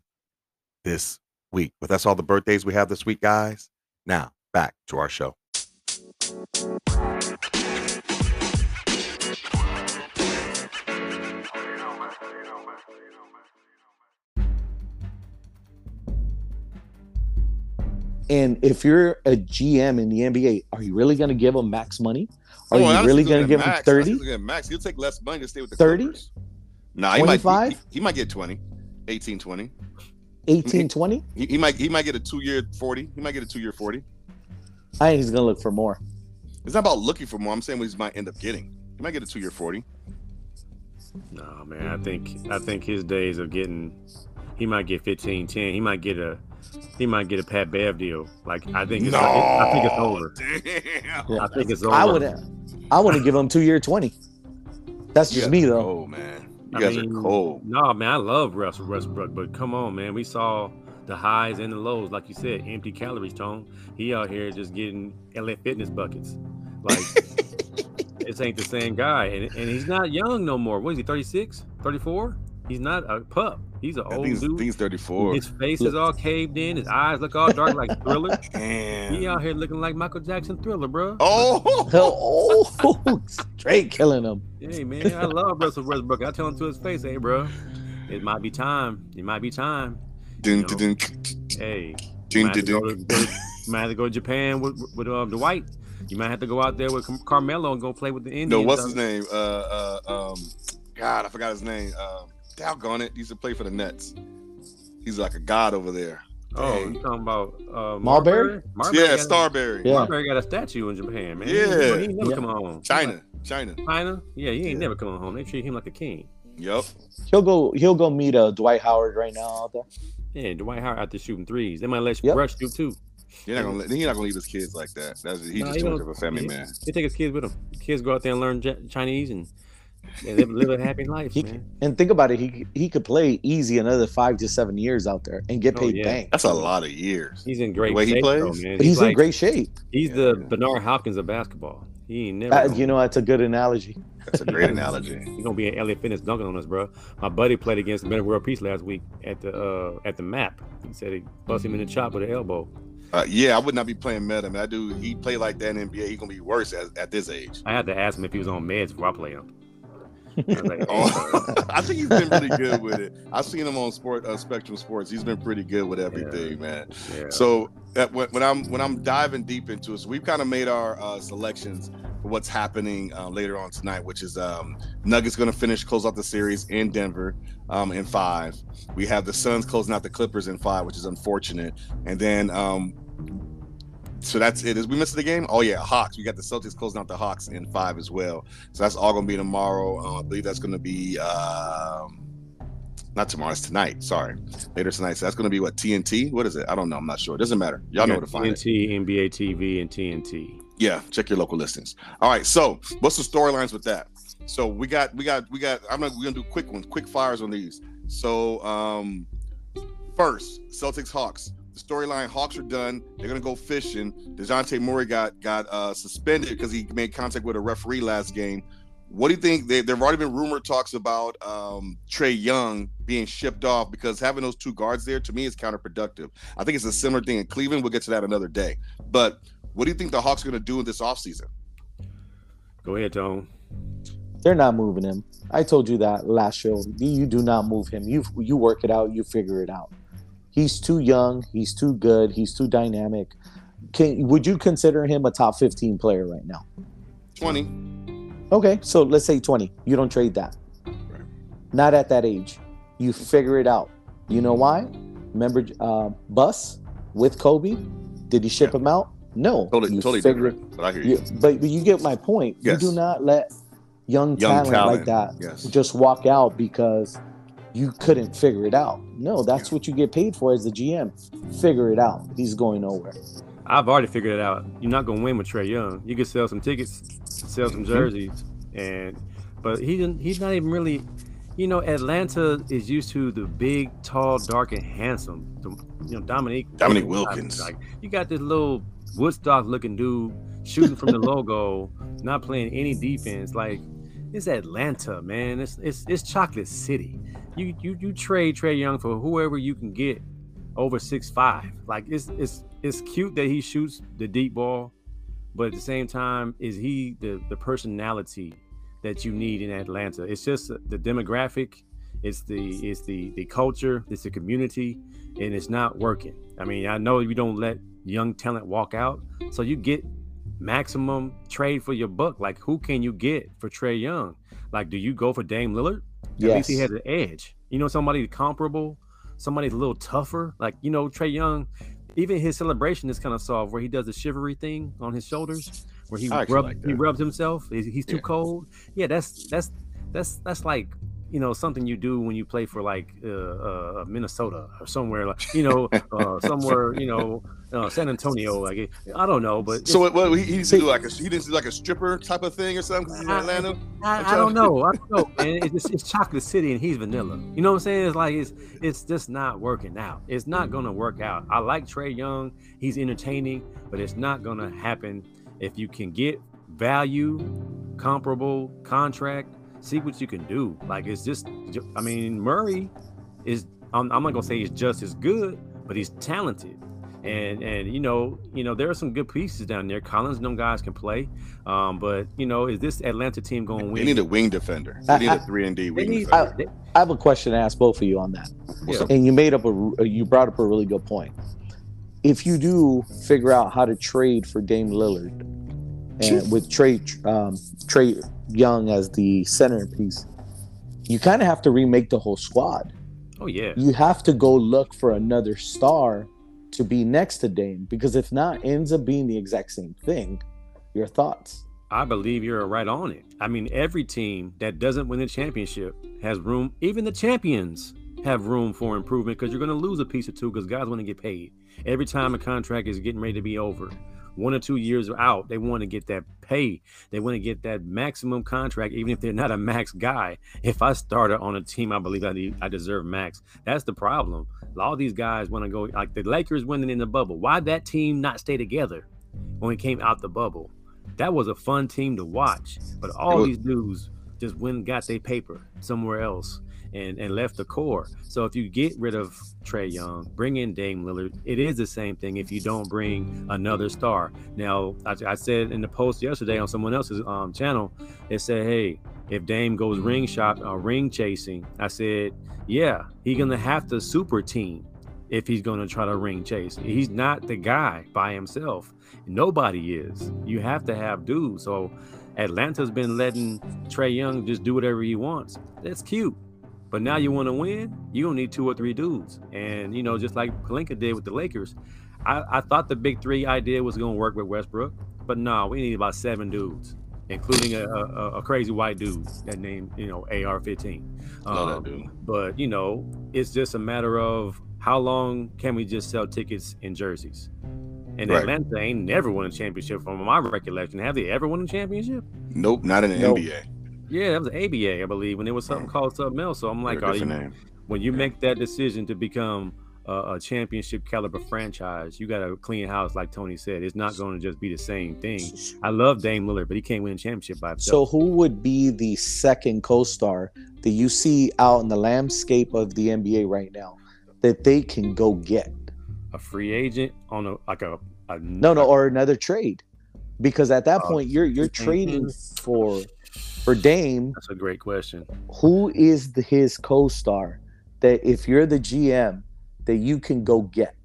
Speaker 2: this week. But that's all the birthdays we have this week, guys. Now, back to our show.
Speaker 4: And if you're a GM in the NBA, are you really going to give him max money? Are
Speaker 6: Oh,
Speaker 4: you really going to
Speaker 6: at
Speaker 4: give him
Speaker 6: Max.
Speaker 4: 30?
Speaker 6: Honestly, look at Max, he'll take less money to stay with the
Speaker 4: 30?
Speaker 6: Clippers. Nah, he might,
Speaker 4: 25?
Speaker 6: he, he might get 20, 18, 20.
Speaker 4: 18, 20?
Speaker 6: He, he might he might get a two year 40. He might get a two year 40.
Speaker 4: I think he's going to look for more.
Speaker 6: It's not about looking for more. I'm saying what he might end up getting. He might get a two year 40.
Speaker 3: No, man. I think I think his days of getting he might get 15, 10. He might get a he might get a Pat Bev deal. Like I think it's I think it's over.
Speaker 6: Damn.
Speaker 3: I think it's over.
Speaker 4: I would I want to give him two year 20. That's just me, though.
Speaker 6: Cold, man. You
Speaker 3: I
Speaker 6: guys
Speaker 3: mean,
Speaker 6: are cold.
Speaker 3: No, man, I love Russell Westbrook, but come on, man. We saw the highs and the lows, like you said, empty calories, Tone. He out here just getting LA fitness buckets. Like this ain't the same guy. And, and he's not young no more. What is he, 36, 34? He's not a pup. He's an old
Speaker 6: he's,
Speaker 3: dude.
Speaker 6: he's 34.
Speaker 3: His face is all caved in. His eyes look all dark like Thriller.
Speaker 6: Damn.
Speaker 3: He out here looking like Michael Jackson Thriller, bro.
Speaker 6: Oh,
Speaker 4: Oh, straight killing him.
Speaker 3: Hey man, I love Russell Westbrook. I tell him to his face, hey bro, it might be time. It might be time.
Speaker 6: dun, dun, dun,
Speaker 3: Hey,
Speaker 6: dun,
Speaker 3: you might have
Speaker 6: dun,
Speaker 3: to go to,
Speaker 6: dun.
Speaker 3: go to- might have to go to Japan with with uh, Dwight. You might have to go out there with Carmelo and go play with the Indians.
Speaker 6: No, what's his name? Uh, uh, um, God, I forgot his name. Um, doggone it, he used to play for the Nets. He's like a god over there.
Speaker 3: Oh,
Speaker 6: Dang.
Speaker 3: you talking about uh,
Speaker 4: Marbury?
Speaker 3: Marbury
Speaker 6: yeah,
Speaker 3: got a-
Speaker 6: Starbury.
Speaker 4: Yeah.
Speaker 3: Marbury got a statue in Japan, man.
Speaker 6: Yeah.
Speaker 3: he ain't never
Speaker 4: Yeah.
Speaker 3: come home.
Speaker 6: China, China.
Speaker 3: China, yeah, he ain't
Speaker 6: Yeah.
Speaker 3: never coming home. They treat him like a king.
Speaker 6: Yep.
Speaker 4: He'll go. He'll go meet uh, Dwight Howard right now out there.
Speaker 3: Yeah, Dwight Howard out there shooting threes. They might let
Speaker 4: Yep.
Speaker 3: Russ shoot too.
Speaker 6: You're not gonna let, he's not gonna leave his kids like that. That's he's
Speaker 3: Nah,
Speaker 6: just
Speaker 3: he
Speaker 6: too much of a family
Speaker 3: he-
Speaker 6: man.
Speaker 3: He take his kids with him. Kids go out there and learn J- Chinese and, and live, live a happy life,
Speaker 4: He,
Speaker 3: man.
Speaker 4: and think about it. He he could play easy another five to seven years out there and get
Speaker 3: Oh,
Speaker 4: paid
Speaker 3: yeah.
Speaker 4: bang.
Speaker 6: That's a lot of years.
Speaker 3: He's in great
Speaker 6: way he
Speaker 3: shape, though,
Speaker 6: plays?
Speaker 3: man.
Speaker 4: But he's in
Speaker 3: like-
Speaker 4: great shape.
Speaker 3: He's
Speaker 6: Yeah.
Speaker 3: the Bernard Hopkins of basketball. He ain't never.
Speaker 4: Uh, you know, that's a good analogy.
Speaker 6: That's a great analogy.
Speaker 3: He's gonna be an LA Fitness dunking on us, bro. My buddy played against the Metta World Peace last week at the uh, at the map. He said he bust him in the chop with an elbow.
Speaker 6: Uh, yeah, I would not be playing Metta. Man, I do. He play like that in NBA. He's gonna be worse at, at this age.
Speaker 3: I had to ask him if he was on meds before I play him. I, like,
Speaker 2: Oh, I think he's been pretty good with it. I've seen him on Sport uh, Spectrum Sports. He's been pretty good with everything, man.
Speaker 3: yeah.
Speaker 2: So when, when I'm when I'm diving deep into it, so we've kind of made our uh, selections for what's happening uh, later on tonight, which is um, Nuggets going to finish close out the series in Denver um, in five. We have the Suns closing out the Clippers in five, which is unfortunate, and then. Um, so that's it. Is we missed the game? Oh yeah, Hawks. We got the Celtics closing out the Hawks in five as well. So that's all gonna be tomorrow. Uh, I believe that's gonna be um, not tomorrow. It's tonight. Sorry, later tonight. So that's gonna be what TNT. What is it? I don't know. I'm not sure. It doesn't matter. Y'all know where to find it.
Speaker 3: TNT, NBA TV, and TNT.
Speaker 2: Yeah, check your local listings. All right. So what's the storylines with that? So we got we got we got. I'm gonna we're gonna do quick ones, quick fires on these. So um, first Celtics Hawks. The storyline: Hawks are done. They're gonna go fishing. Dejounte Murray got got uh, suspended because he made contact with a referee last game. What do you think? They, there've already been rumor talks about um, Trae Young being shipped off because having those two guards there to me is counterproductive. I think it's a similar thing in Cleveland. We'll get to that another day. But what do you think the Hawks are going to do in this offseason?
Speaker 3: Go ahead, Tone.
Speaker 4: They're not moving him. I told you that last show. You do not move him. You you work it out. You figure it out. He's too young. He's too good. He's too dynamic. Can would you consider him a top 15 player right now?
Speaker 2: 20.
Speaker 4: Okay, so let's say 20. You don't trade that.
Speaker 2: Right.
Speaker 4: Not at that age. You figure it out. You know why? Remember uh, Buss with Kobe? Did he ship him out? No.
Speaker 2: Totally,
Speaker 4: You
Speaker 2: totally
Speaker 4: figure-
Speaker 2: different. But I hear you.
Speaker 4: you, but, but you get my point.
Speaker 2: Yes.
Speaker 4: You do not let young,
Speaker 2: Young
Speaker 4: talent,
Speaker 2: talent,
Speaker 4: like that
Speaker 2: yes.
Speaker 4: just walk out because you couldn't figure it out. No, that's what you get paid for as the GM. Figure it out. He's going nowhere.
Speaker 3: I've already figured it out. You're not gonna win with Trae Young. You can sell some tickets, sell some
Speaker 2: Mm-hmm.
Speaker 3: jerseys, and but he didn't. He's not even really. You know, Atlanta is used to the big, tall, dark, and handsome. The, you know, Dominique.
Speaker 2: Dominique Wilkins.
Speaker 3: Like you got this little Woodstock-looking dude shooting from the logo, not playing any defense. Like it's Atlanta, man. It's it's it's Chocolate City. You you you trade Trae Young for whoever you can get over six five. Like it's it's it's cute that he shoots the deep ball, but at the same time, is he the the personality that you need in Atlanta? It's just the demographic, it's the it's the the culture, it's the community, and it's not working. I mean, I know you don't let young talent walk out, so you get maximum trade for your buck. Like who can you get for Trae Young? Like, do you go for Dame Lillard? At least he
Speaker 4: Yes.
Speaker 3: has an edge. You know, somebody comparable, somebody's a little tougher. Like, you know, Trae Young, even his celebration is kind of soft where he does the shivery thing on his shoulders, where he rubs
Speaker 2: like
Speaker 3: he rubs himself. He's, he's too
Speaker 2: Yeah.
Speaker 3: cold. Yeah, that's that's that's that's like you know something you do when you play for like uh, uh Minnesota or somewhere like you know uh somewhere you know uh, San Antonio like I don't know but
Speaker 2: So what, what he, he do like a he do like a stripper type of thing or something 'cause he's in Atlanta.
Speaker 3: I, I don't know. I don't know. Man. It's, just, it's chocolate city and he's vanilla. You know what I'm saying? It's like it's it's just not working out. It's not gonna work out. I like Trey Young. He's entertaining, but it's not gonna happen if you can get value, comparable contract. See what you can do. Like it's just. I mean, Murray is. I'm, I'm not gonna say he's just as good, but he's talented. And and you know you know there are some good pieces down there. Collins, and them guys can play. Um, but you know, is this Atlanta team going to win?
Speaker 2: They need a wing defender.
Speaker 4: I-
Speaker 2: They need a
Speaker 4: I-
Speaker 2: three and D wing
Speaker 3: need-
Speaker 2: defender.
Speaker 3: they-
Speaker 4: I have a question to ask both of you on that.
Speaker 3: Yeah.
Speaker 4: And you made up a you brought up a really good point. If you do figure out how to trade for Dame Lillard and with Trae um, Trae Young as the centerpiece, you kind of have to remake the whole squad.
Speaker 3: oh yeah,
Speaker 4: You have to go look for another star to be next to Dame because if not, it ends up being the exact same thing. Your thoughts?
Speaker 3: I believe you're right on it. I mean, every team that doesn't win the championship has room. Even the champions have room for improvement because you're going to lose a piece or two because guys want to get paid. Every time a contract is getting ready to be over, one or two years out, they want to get that pay. They want to get that maximum contract, even if they're not a max guy. If I started on a team, I believe I, need, I deserve max. That's the problem. All these guys want to go like the Lakers winning in the bubble. Why that team not stay together when we came out the bubble? That was a fun team to watch. But all
Speaker 2: was-
Speaker 3: these dudes just went and got their paper somewhere else. And, and left the core. So if you get rid of Trae Young, bring in Dame Lillard, it is the same thing if you don't bring another star. Now, I, I said in the post yesterday on someone else's um, channel, it said, hey, if Dame goes ring shot or uh, ring chasing, I said, yeah, he's gonna have to super team if he's gonna try to ring chase. He's not the guy by himself. Nobody is. You have to have dudes. So Atlanta's been letting Trae Young just do whatever he wants. That's cute. But now you want to win, you don't need two or three dudes. And you know, just like Pelinka did with the Lakers, I, I thought the big three idea was going to work with Westbrook, but no, we need about seven dudes, including a, a, a crazy white dude that named you know AR-15. Um, but you know, it's just a matter of how long can we just sell tickets and jerseys. And right. Atlanta ain't never won a championship from my recollection. Have they ever won a championship?
Speaker 2: Nope, not in the nope. NBA.
Speaker 3: Yeah, that was ABA, I believe, when it was something called something else. So I'm like, are you, when you make that decision to become a, a, championship caliber franchise, you got to clean house, like Tony said. It's not going to just be the same thing. I love Dame Lillard, but he can't win a championship by himself.
Speaker 4: So who would be the second co-star that you see out in the landscape of the NBA right now that they can go get?
Speaker 3: A free agent on a like a, a
Speaker 4: no no or another trade, because at that uh, point you're you're trading for for Dame,
Speaker 3: that's a great question.
Speaker 4: Who is the, his co-star that if you're the GM that you can go get?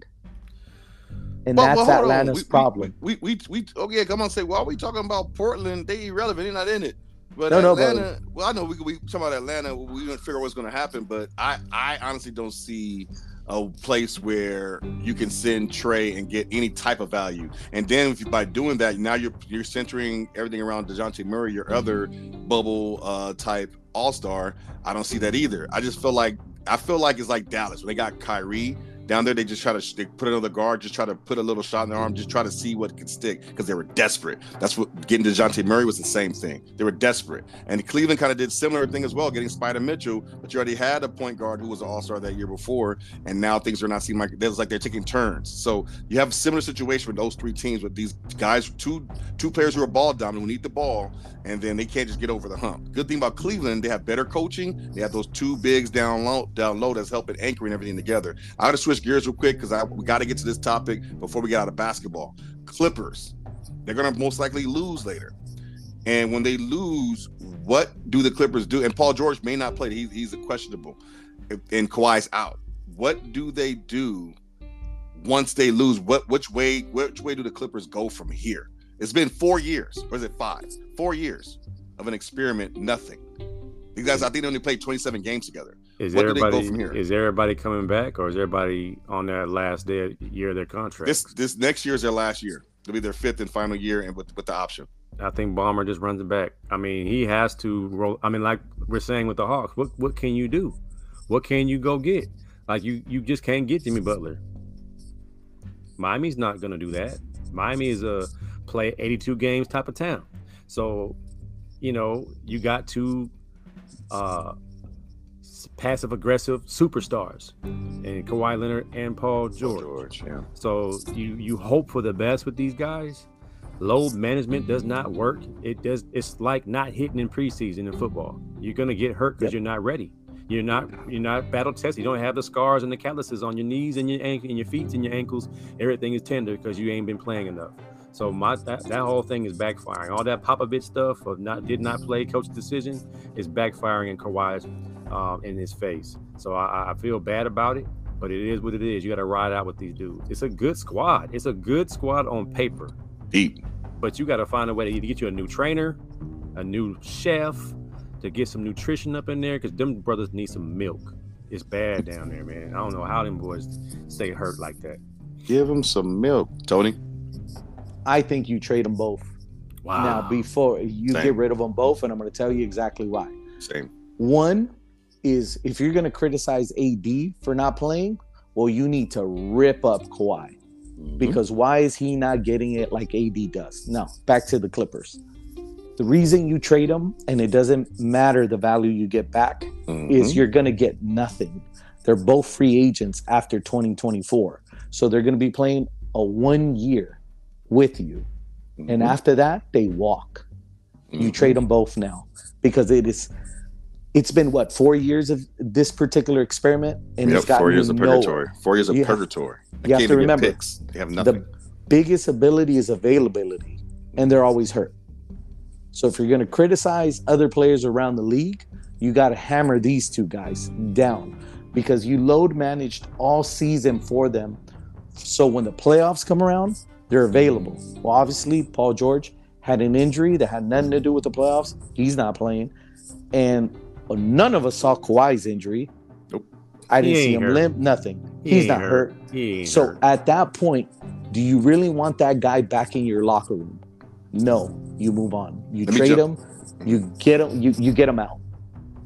Speaker 4: And but, that's Atlanta's
Speaker 2: we,
Speaker 4: problem.
Speaker 2: We, we we we okay. Come on, say, why are we talking about Portland? They irrelevant. They're not in it. But no, Atlanta, no, but, well, I know we we talk about Atlanta. We gonna figure out what's going to happen, but I I honestly don't see a place where you can send Trae and get any type of value. And then if you, by doing that, now you're you're centering everything around Dejounte Murray, your other bubble uh, type all star. I don't see that either. I just feel like I feel like it's like Dallas when they got Kyrie down there, they just try to they put another guard, just try to put a little shot in their arm, just try to see what could stick because they were desperate. That's what getting Dejounte Murray was the same thing. They were desperate, and Cleveland kind of did similar thing as well, getting Spida Mitchell. But you already had a point guard who was an All Star that year before, and now things are not seeming like it's like they're taking turns. So you have a similar situation with those three teams with these guys, two two players who are ball dominant, who need the ball, and then they can't just get over the hump. Good thing about Cleveland, they have better coaching. They have those two bigs down low, down low that's helping anchoring everything together. I got to switch gears real quick because I we got to get to this topic before we get out of basketball. Clippers, they're gonna most likely lose later, and when they lose, what do the Clippers do? And Paul George may not play; he, he's a questionable, and Kawhi's out. What do they do once they lose? What which way which way do the Clippers go from here? It's been four years, or is it five? Four years of an experiment, nothing. These guys, I think they only played 27 games together.
Speaker 3: Is what everybody is everybody coming back, or is everybody on their last day year of their contract?
Speaker 2: This this next year is their last year. It'll be their fifth and final year, and with with the option.
Speaker 3: I think Ballmer just runs it back. I mean, he has to roll. I mean, like we're saying with the Hawks, what what can you do? What can you go get? Like you you just can't get Jimmy Butler. Miami's not gonna do that. Miami is a play 82 games type of town. So, you know, you got to uh, passive aggressive superstars and Kawhi Leonard and Paul George. George yeah. So you you hope for the best with these guys. Load management does not work. It does. It's like not hitting in preseason in football. You're gonna get hurt because yep. you're not ready. You're not you're not battle tested. You don't have the scars and the calluses on your knees and your ankle and your feet and your ankles. Everything is tender because you ain't been playing enough. So my that, that whole thing is backfiring. All that Popovich stuff of not did not play coach decision is backfiring in Kawhi's um, in his face. So I, I feel bad about it, but it is what it is. You got to ride out with these dudes. It's a good squad. It's a good squad on paper.
Speaker 2: Deep.
Speaker 3: But you got to find a way to either get you a new trainer, a new chef, to get some nutrition up in there because them brothers need some milk. It's bad down there, man. I don't know how them boys stay hurt like that.
Speaker 2: Give them some milk, Tony.
Speaker 4: I think you trade them both. Wow. Now, before you Same. get rid of them both, and I'm going to tell you exactly why.
Speaker 2: Same.
Speaker 4: One is if you're going to criticize AD for not playing, well, you need to rip up Kawhi mm-hmm. because why is he not getting it like AD does? No, back to the Clippers. The reason you trade him and it doesn't matter the value you get back mm-hmm. is you're going to get nothing. They're both free agents after 2024. So they're going to be playing a one year with you. Mm-hmm. And after that, they walk. Mm-hmm. You trade them both now because it is it's been what four years of this particular experiment, and
Speaker 2: Yep,
Speaker 4: it's got
Speaker 2: four years of purgatory. Four years of
Speaker 4: You have-
Speaker 2: purgatory. They
Speaker 4: you have to remember.
Speaker 2: They have nothing.
Speaker 4: The biggest ability is availability, and they're always hurt. So if you're going to criticize other players around the league, you got to hammer these two guys down because you load managed all season for them. So when the playoffs come around, they're available. Well, obviously, Paul George had an injury that had nothing to do with the playoffs. He's not playing. And none of us saw Kawhi's injury.
Speaker 2: Nope.
Speaker 4: I didn't see him
Speaker 3: hurt.
Speaker 4: limp, nothing.
Speaker 3: He
Speaker 4: He's not hurt.
Speaker 3: He
Speaker 4: So
Speaker 3: hurt.
Speaker 4: at that point, do you really want that guy back in your locker room? No, you move on. You
Speaker 2: Let
Speaker 4: trade
Speaker 2: jump-
Speaker 4: him, you get him, you, you get him out,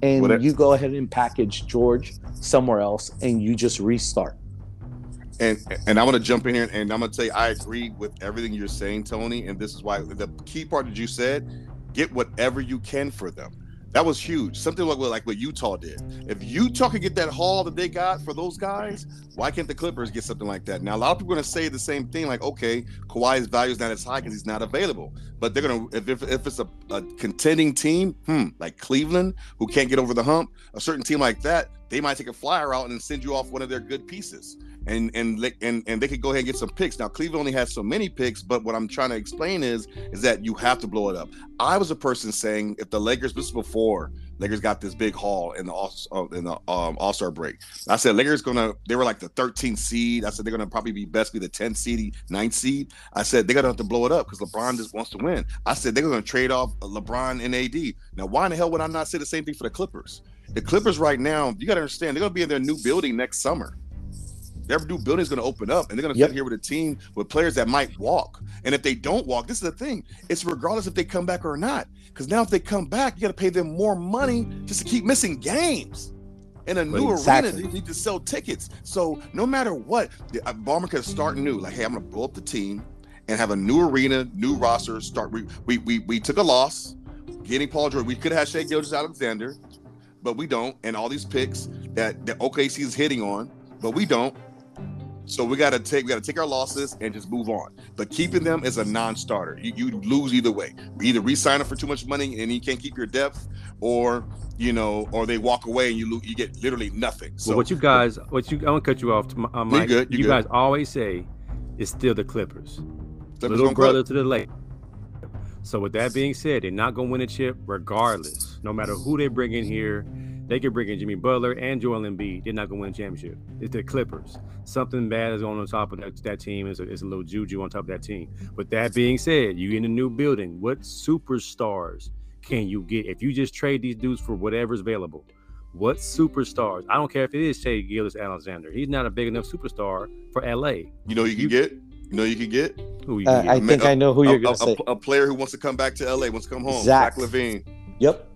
Speaker 4: and
Speaker 2: What I-
Speaker 4: you go ahead and package George somewhere else, and you just restart.
Speaker 2: And and I'm gonna jump in here and I'm gonna tell you I agree with everything you're saying, Tony. And this is why the key part that you said, get whatever you can for them. That was huge. Something like what like what Utah did. If Utah could get that haul that they got for those guys, why can't the Clippers get something like that? Now a lot of people are gonna say the same thing, like, okay, Kawhi's value is not as high because he's not available. But they're gonna if if, if it's a, a contending team, hmm, like Cleveland, who can't get over the hump, a certain team like that, they might take a flyer out and send you off one of their good pieces and and and and they could go ahead and get some picks. Now Cleveland only has so many picks, but what I'm trying to explain is is that you have to blow it up. I was a person saying if the Lakers this was before Lakers got this big haul in the all uh, in the um, All Star break. I said Lakers gonna they were like the 13th seed. I said they're gonna probably be best be the 10th seed, 9th seed. I said they're gonna have to blow it up because LeBron just wants to win. I said they're gonna trade off LeBron and AD. Now why in the hell would I not say the same thing for the Clippers? The Clippers right now, you gotta understand they're gonna be in their new building next summer their new building is going to open up and they're going to
Speaker 4: Yep.
Speaker 2: sit here with a team with players that might walk. And if they don't walk, this is the thing. It's regardless if they come back or not. Because now if they come back, you got to pay them more money just to keep missing games. In a new
Speaker 4: Exactly.
Speaker 2: arena, they need to sell tickets. So no matter what, the- uh, could start new. Like, hey, I'm going to blow up the team and have a new arena, new roster. Start. We we we, we took a loss, getting Paul George. We could have Shai Gilgeous-Alexander, but we don't. And all these picks that that OKC is hitting on, but we don't. So we gotta take we gotta take our losses and just move on. But keeping them is a non-starter. You, you lose either way. Either re-sign them for too much money and you can't keep your depth, or you know, or they walk away and you lo- you get literally nothing. So
Speaker 3: well, what you guys, what you, I'm gonna cut you off. Uh, Mike.
Speaker 2: good, you
Speaker 3: you
Speaker 2: good.
Speaker 3: guys always say it's still the Clippers,
Speaker 2: Clippers
Speaker 3: little brother to the lake. So with that being said, they're not gonna win a chip regardless. No matter who they bring in here, they could bring in Jimmy Butler and Joel Embiid. They're not gonna win a championship. It's the Clippers. Something bad is going on top of that, that team. It's a, is a little juju on top of that team. But that being said, you in a new building. What superstars can you get if you just trade these dudes for whatever's available? What superstars? I don't care if it is Shai Gilgeous-Alexander. He's not a big enough superstar for LA.
Speaker 2: You know you can
Speaker 3: You-
Speaker 2: get. You know you can get
Speaker 3: Who you
Speaker 4: Uh,
Speaker 3: get?
Speaker 4: I think I know who
Speaker 2: a,
Speaker 4: you're gonna
Speaker 2: a-
Speaker 4: say.
Speaker 2: a- a player who wants to come back to LA, wants to come home.
Speaker 4: Zach.
Speaker 2: Zach LaVine.
Speaker 4: Yep,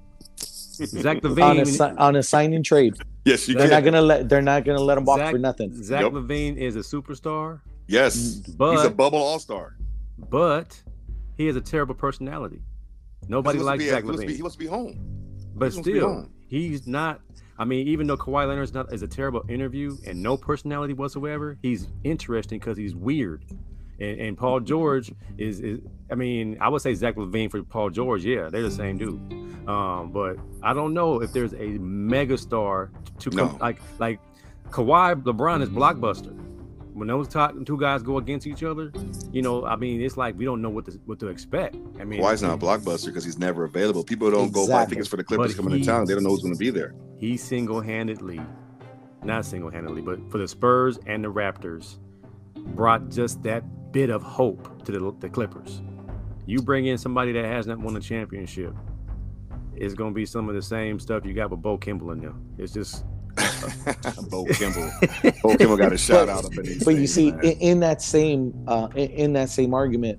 Speaker 3: Zach
Speaker 4: on a
Speaker 3: LaVine.
Speaker 4: si- on a sign and trade.
Speaker 2: Yes, you
Speaker 4: They're
Speaker 2: can.
Speaker 4: not gonna let. They're not gonna let him walk
Speaker 3: Zach-
Speaker 4: for nothing.
Speaker 3: Zach
Speaker 2: Yep.
Speaker 3: LaVine is a superstar,
Speaker 2: yes, but, he's a bubble all star.
Speaker 3: but he has a terrible personality. Nobody likes
Speaker 2: to be,
Speaker 3: Zach
Speaker 2: he wants be-
Speaker 3: LaVine,
Speaker 2: he wants to be home.
Speaker 3: but
Speaker 2: he wants to be
Speaker 3: still,
Speaker 2: home.
Speaker 3: he's not. I mean, even though Kawhi Leonard's not is a terrible interview and no personality whatsoever, he's interesting because he's weird. And, and Paul George is, is, I mean, I would say Zach LaVine for Paul George. Yeah, they're the same dude. Um, but I don't know if there's a megastar to come
Speaker 2: No.
Speaker 3: like like Kawhi LeBron is blockbuster. When those top, two guys go against each other, you know, I mean, it's like we don't know what to what to expect. I mean,
Speaker 2: Kawhi's not a blockbuster because he's never available. People don't go buy
Speaker 4: Exactly.
Speaker 2: tickets for the Clippers
Speaker 3: But
Speaker 2: coming to town. They don't know who's going to be there.
Speaker 3: he single-handedly not single-handedly but for the spurs and the raptors brought just that bit of hope to the, the clippers you bring in somebody that has not won a championship it's going to be some of the same stuff you got with Bo Kimble in there it's just
Speaker 2: Bo Kimble. Bo Kimble got a shout out up in these
Speaker 4: But you see, in, in that same uh, in, in that same argument,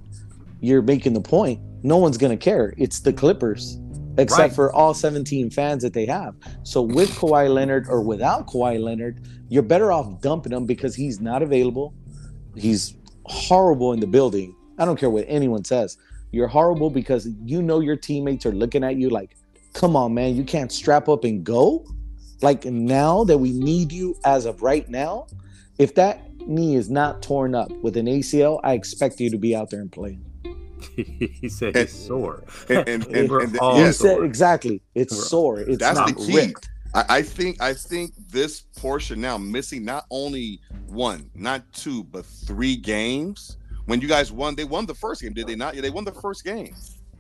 Speaker 4: you're making the point. No one's gonna care. It's the Clippers, except
Speaker 3: Right.
Speaker 4: for all 17 fans that they have. So with Kawhi Leonard or without Kawhi Leonard, you're better off dumping him because he's not available. He's horrible in the building. I don't care what anyone says. You're horrible because you know your teammates are looking at you like, "Come on, man, you can't strap up and go." Like now that we need you as of right now, if that knee is not torn up with an ACL, I expect you to be out there and play.
Speaker 3: he said it's sore.
Speaker 2: And, and, and,
Speaker 3: We're
Speaker 2: and-
Speaker 3: all
Speaker 4: he said
Speaker 3: sore.
Speaker 4: exactly. It's
Speaker 3: We're-
Speaker 4: sore. It's
Speaker 2: that's
Speaker 4: not
Speaker 2: the key.
Speaker 4: ripped.
Speaker 2: I, I think I think this portion now missing not only one, not two, but three games. When you guys won, they won the first game, did they not? Yeah, they won the first game.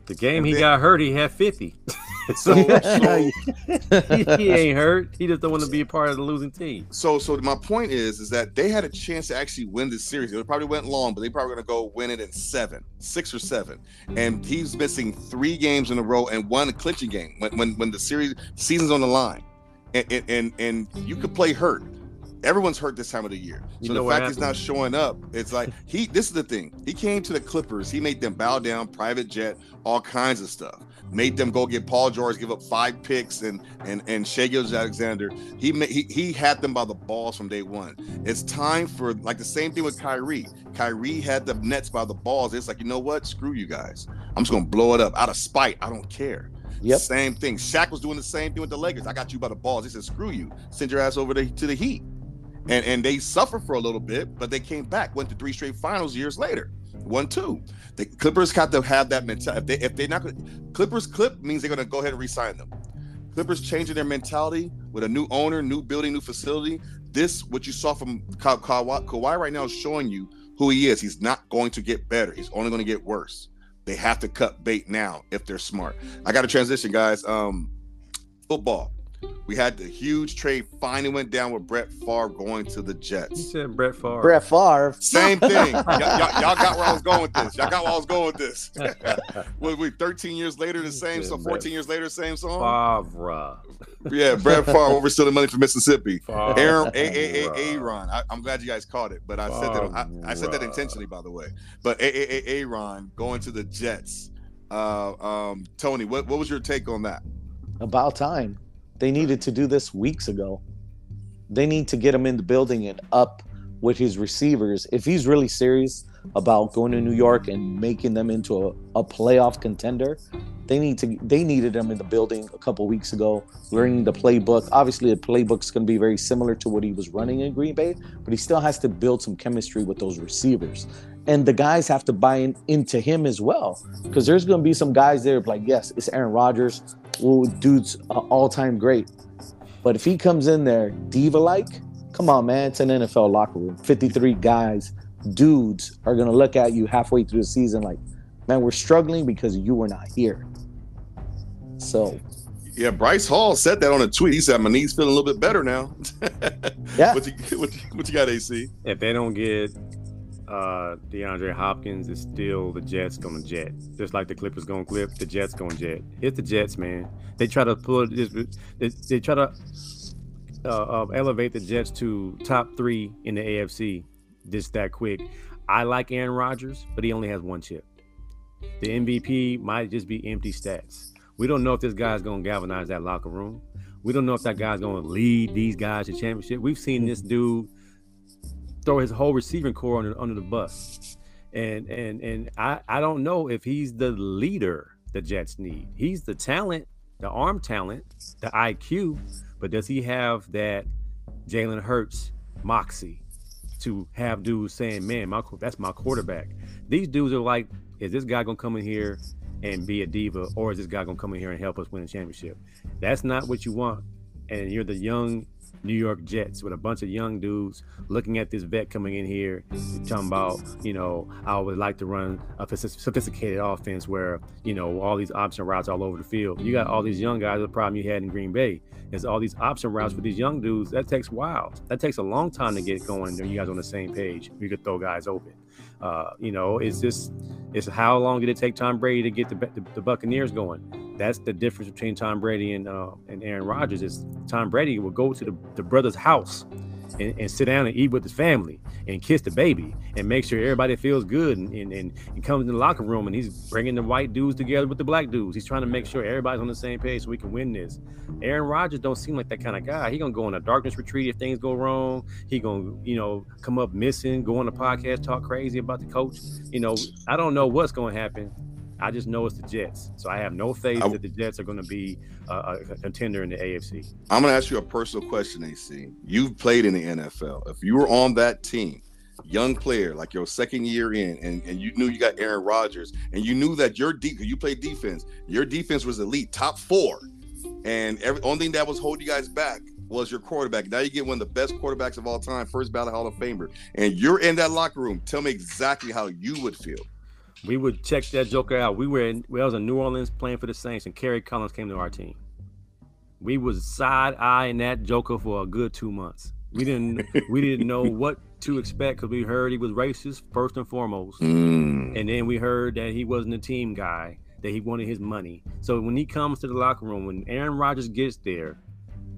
Speaker 3: The game
Speaker 2: And
Speaker 3: he
Speaker 2: then-
Speaker 3: got hurt, he had 50.
Speaker 2: So, so,
Speaker 3: he, he ain't hurt. He just don't want to be a part of the losing team.
Speaker 2: so, so my point is, is that they had a chance to actually win this series. It probably went long, but they probably going to go win it in seven, six or seven. And he's missing three games in a row and one clinching game when when, when the series season's on the line, and and and, and you could play hurt. Everyone's hurt this time of the year.
Speaker 3: You
Speaker 2: So the fact he's not showing up, it's like he. This is the thing. He came to the Clippers. He made them bow down, private jet, all kinds of stuff. Made them go get Paul George, give up five picks, and and and Shai Alexander. He he he had them by the balls from day one. It's time for like the same thing with Kyrie. Kyrie had the Nets by the balls. It's like you know what? Screw you guys. I'm just gonna blow it up out of spite. I don't care.
Speaker 4: Yep.
Speaker 2: Same thing. Shaq was doing the same thing with the Lakers. I got you by the balls. He said, "Screw you. Send your ass over to, to the Heat." And and they suffered for a little bit, but they came back. Went to three straight finals years later. One two. The Clippers got to have that mentality. If they if they're not gonna, Clippers clip means they're gonna go ahead and resign them. Clippers changing their mentality with a new owner, new building, new facility. This what you saw from Ka- Kawhi, Kawhi right now is showing you who he is. He's not going to get better. He's only going to get worse. They have to cut bait now if they're smart. I got to transition, guys. Um, football. We had the huge trade finally went down with Brett Favre going to the
Speaker 3: He
Speaker 2: Jets.
Speaker 3: said Brett Favre.
Speaker 4: Brett Favre.
Speaker 2: Same thing. y'all, y'all- y'all got where I was going with this. Y'all got where I was going with this. What we 13 years later, the same. So 14 years later, same song.
Speaker 3: Favre.
Speaker 2: Yeah, Brett Favre overstealing money from Mississippi.
Speaker 3: Favre.
Speaker 2: Aaron A A A Aaron. I, I'm glad you guys caught it, but I said that I, I said that intentionally, by the way. But A A A Aaron going to the Jets. Uh, um, Tony, what, what was your take on that?
Speaker 4: About time. They needed to do this weeks ago. They need to get him in the building and up with his receivers. If he's really serious about going to New York and making them into a, a playoff contender, they need to they needed him in the building a couple weeks ago, learning the playbook. Obviously, the playbook's going to be very similar to what he was running in Green Bay, but he still has to build some chemistry with those receivers. And the guys have to buy in, into him as well, because there's going to be some guys there like, yes, it's Aaron Rodgers. Well, dude's an all-time great. But if he comes in there diva-like, come on, man, it's an NFL locker room. 53 guys, dudes are gonna look at you halfway through the season like, man, we're struggling because you were not here. So
Speaker 2: Yeah, Bryce Hall said that on a tweet. He said, "My knees feeling a little bit better now."
Speaker 4: Yeah.
Speaker 2: What you, what, you, what you got, AC?
Speaker 3: If they don't get uh DeAndre Hopkins, is still the Jets gonna jet. Just like the Clippers gonna clip, the Jets gonna jet. It's the Jets, man. They try to pull this. They, they try to uh, uh, elevate the Jets to top three in the AFC just that quick. I like Aaron Rodgers, but he only has one chip. The MVP might just be empty stats. We don't know if this guy's gonna galvanize that locker room. We don't know if that guy's gonna lead these guys to championship. We've seen this dude throw his whole receiving corps under, under the bus. And and and I, I don't know if he's the leader the Jets need. He's the talent, the arm talent, the IQ, but does he have that Jalen Hurts moxie to have dudes saying, "Man, my that's my quarterback." These dudes are like, "Is this guy gonna come in here and be a diva, or is this guy gonna come in here and help us win a championship?" That's not what you want. And you're the young New York Jets with a bunch of young dudes looking at this vet coming in here, talking about, you know, I would like to run a sophisticated offense where, you know, all these option routes all over the field. You got all these young guys. The problem you had in Green Bay is all these option routes for these young dudes. That takes a while. That takes a long time to get going. You guys on the same page. You could throw guys open. Uh, you know, it's just, it's how long did it take Tom Brady to get the, the, the Buccaneers going? That's the difference between Tom Brady and uh, and Aaron Rodgers. Is Tom Brady will go to the, the brother's house and, and sit down and eat with his family and kiss the baby and make sure everybody feels good and, and, and he comes in the locker room and he's bringing the white dudes together with the black dudes. He's trying to make sure everybody's on the same page so we can win this. Aaron Rodgers don't seem like that kind of guy. He gonna go on a darkness retreat if things go wrong. He gonna you know come up missing, go on a podcast, talk crazy about the coach. You know I don't know what's gonna happen. I just know it's the Jets, so I have no faith
Speaker 2: I-
Speaker 3: that the Jets are going to be uh, a contender in the AFC.
Speaker 2: I'm gonna ask you a personal question, AC. You've played in the NFL. If you were on that team young player, like your second year in, and, and you knew you got Aaron Rodgers, and you knew that your deep, you played defense, your defense was elite, top four, and every only thing that was holding you guys back was your quarterback. Now you get one of the best quarterbacks of all time, first ballot Hall of Famer, and you're in that locker room. Tell me exactly how you would feel.
Speaker 3: We would check that joker out. We were in, we was in New Orleans playing for the Saints, and Kerry Collins came to our team. We was side eyeing that joker for a good two months. We didn't we didn't know what to expect because we heard he was racist first and foremost,
Speaker 2: Mm.
Speaker 3: and then we heard that he wasn't a team guy, that he wanted his money. So when he comes to the locker room, when Aaron Rodgers gets there,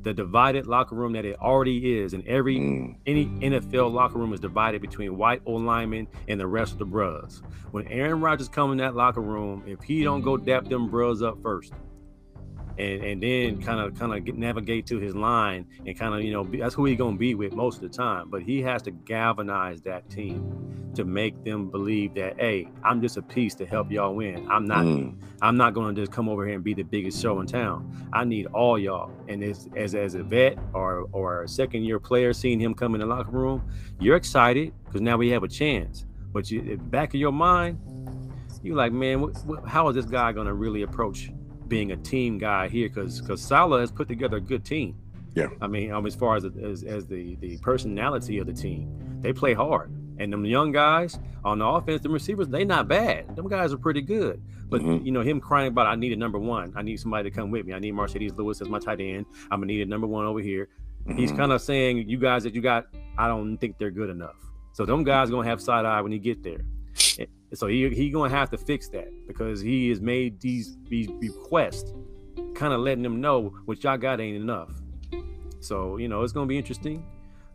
Speaker 3: the divided locker room that it already is, and every
Speaker 2: Mm.
Speaker 3: any NFL locker room is divided between white O linemen and the rest of the bros. When Aaron Rodgers come in that locker room, if he don't go dap them bros up first, and and then kind of kind of navigate to his line and kind of you know be, that's who he gonna be with most of the time. But he has to galvanize that team to make them believe that hey, I'm just a piece to help y'all win. I'm not
Speaker 2: Mm.
Speaker 3: I'm not going to just come over here and be the biggest show in town. I need all y'all. And as as, as a vet or or a second year player, seeing him come in the locker room, you're excited because now we have a chance. But you, back of your mind, you're like, man, what, what, how is this guy going to really approach being a team guy here? Because because Saleh has put together a good team.
Speaker 2: Yeah.
Speaker 3: I mean, um, as far as as, as the the personality of the team, they play hard. And them young guys on the offense, the receivers, they not bad. Them guys are pretty good. But
Speaker 2: Mhm.
Speaker 3: you know, him crying about I need a number one. I need somebody to come with me. I need Marcedes Lewis as my tight end. I'm gonna need a number one over here. He's
Speaker 2: Mhm.
Speaker 3: kind of saying, you guys that you got, I don't think they're good enough. So them guys gonna have side eye when he get there. And So he he gonna have to fix that because he has made these these requests, kind of letting them know what y'all got ain't enough. So you know it's gonna be interesting.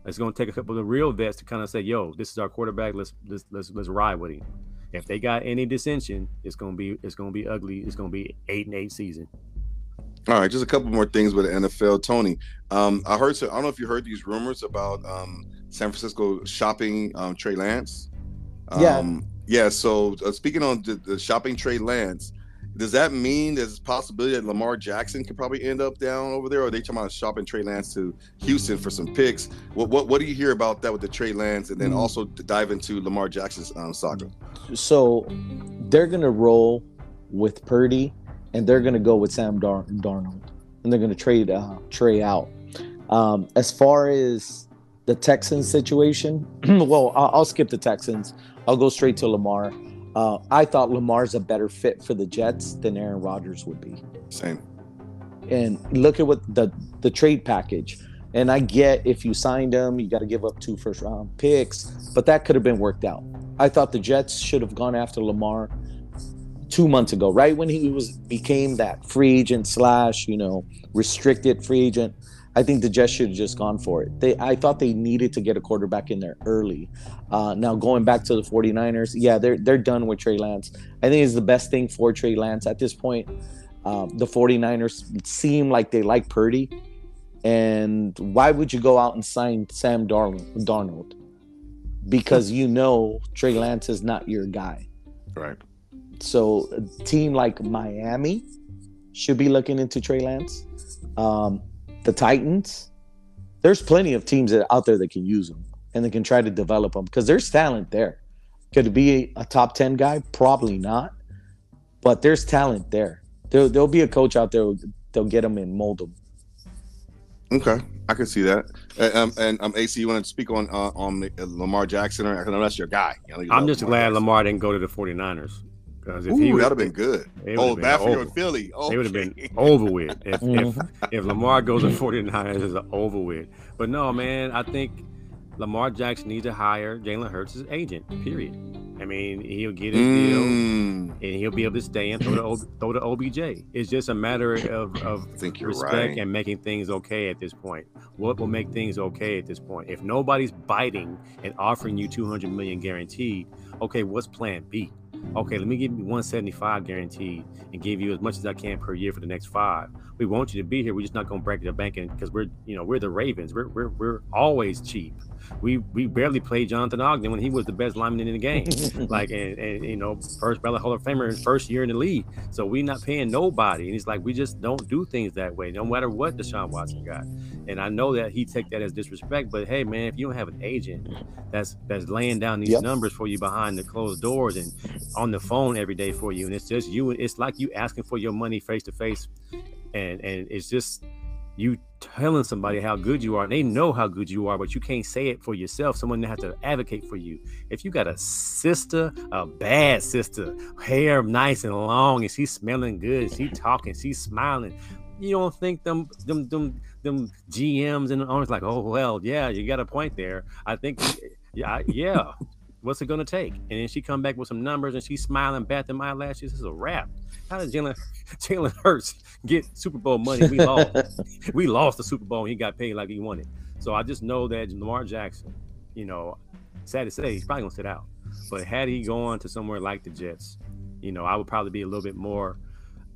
Speaker 3: It's gonna take a couple of real vets to kind of say, "Yo, this is our quarterback. Let's let's let's, let's ride with him." If they got any dissension, it's gonna be it's gonna be ugly. It's gonna be eight and eight season.
Speaker 2: All right, just a couple more things with the NFL. Tony, um, I heard. So, I don't know if you heard these rumors about um, San Francisco shopping um, Trey Lance.
Speaker 4: Yeah.
Speaker 2: Yeah. So uh, speaking on the, the shopping Trey Lance, does that mean there's a possibility that Lamar Jackson could probably end up down over there, or are they talking about shopping Trey Lance to Houston for some picks? What what what do you hear about that with the Trey Lance? and then
Speaker 4: Mm.
Speaker 2: also to dive into Lamar Jackson's um, saga?
Speaker 4: So they're gonna roll with Purdy, and they're gonna go with Sam Dar- Darnold, and they're gonna trade uh, Trey out. Um, as far as the Texans situation, well, I'll, I'll skip the Texans. I'll go straight to Lamar. Uh, I thought Lamar's a better fit for the Jets than Aaron Rodgers would be.
Speaker 2: Same.
Speaker 4: and look at what the the trade package. And I get if you signed him, you got to give up two first round picks, but that could have been worked out. I thought the Jets should have gone after Lamar two months ago, right when he was became that free agent slash you know restricted free agent. I think the Jets should have just gone for it. They, I thought they needed to get a quarterback in there early. Uh, now going back to the 49ers, yeah, they're they're done with Trey Lance. I think it's the best thing for Trey Lance at this point. Um, the 49ers seem like they like Purdy. And why would you go out and sign Sam Darnold? Darnold? Because you know Trey Lance is not your guy.
Speaker 2: Right.
Speaker 4: So a team like Miami should be looking into Trey Lance. Um, the Titans, there's plenty of teams that out there that can use him and they can try to develop him because there's talent there. Could it be a, a top 10 guy? Probably not. But there's talent there. There, there'll be a coach out there. They'll get him and mold him.
Speaker 2: Okay, I can see that. Um, and um, AC, you want to speak on uh, on uh, Lamar Jackson, or I know that's your guy. You know, you
Speaker 3: I'm
Speaker 2: love
Speaker 3: just glad
Speaker 2: Jackson.
Speaker 3: Lamar didn't go to the 49ers. Because if
Speaker 2: Ooh,
Speaker 3: he would
Speaker 2: that'd have been good. Oh,
Speaker 3: would've
Speaker 2: bad for
Speaker 3: been
Speaker 2: in
Speaker 3: over.
Speaker 2: Philly. Oh,
Speaker 3: It would have been over with. If, if
Speaker 4: Mhm.
Speaker 3: if Lamar goes to 49ers, it's over with. But no, man, I think Lamar Jackson needs to hire Jalen Hurts as agent. Period. I mean, he'll get his deal
Speaker 2: Mm,
Speaker 3: and he'll be able to stay and throw the O- throw the OBJ. It's just a matter of, of
Speaker 2: I think you're
Speaker 3: respect
Speaker 2: right.
Speaker 3: and making things okay at this point. What will make things okay at this point? If nobody's biting and offering you 200 million guaranteed, okay, what's plan B? Okay, let me give you 175 guaranteed and give you as much as I can per year for the next five. We want you to be here. We're just not going to break the bank because we're, you know, we're the Ravens. We're, we're, we're always cheap. We we barely played Jonathan Ogden when he was the best lineman in the game. like, and, and you know, first ballot Hall of Famer his first year in the league. So we're not paying nobody. And he's like, we just don't do things that way, no matter what Deshaun Watson got. And I know that he take that as disrespect, but hey, man, if you don't have an agent that's that's laying down these
Speaker 4: Yep.
Speaker 3: numbers for you behind the closed doors and on the phone every day for you, and it's just you, it's like you asking for your money face to face, and and it's just you telling somebody how good you are. And they know how good you are, but you can't say it for yourself. Someone has to advocate for you. If you got a sister, a bad sister, hair nice and long, and she's smelling good, she talking, she's smiling. You don't think them them them them GMs and owners like, oh well, yeah, you got a point there. I think, yeah, yeah. What's it gonna take? And then she come back with some numbers, and she's smiling, bat them eyelashes. This is a wrap. How did Jalen Jalen Hurts get Super Bowl money? We lost we lost the Super Bowl and he got paid like he wanted. So I just know that Lamar Jackson, you know, sad to say, he's probably gonna sit out. But had he gone to somewhere like the Jets, you know, I would probably be a little bit more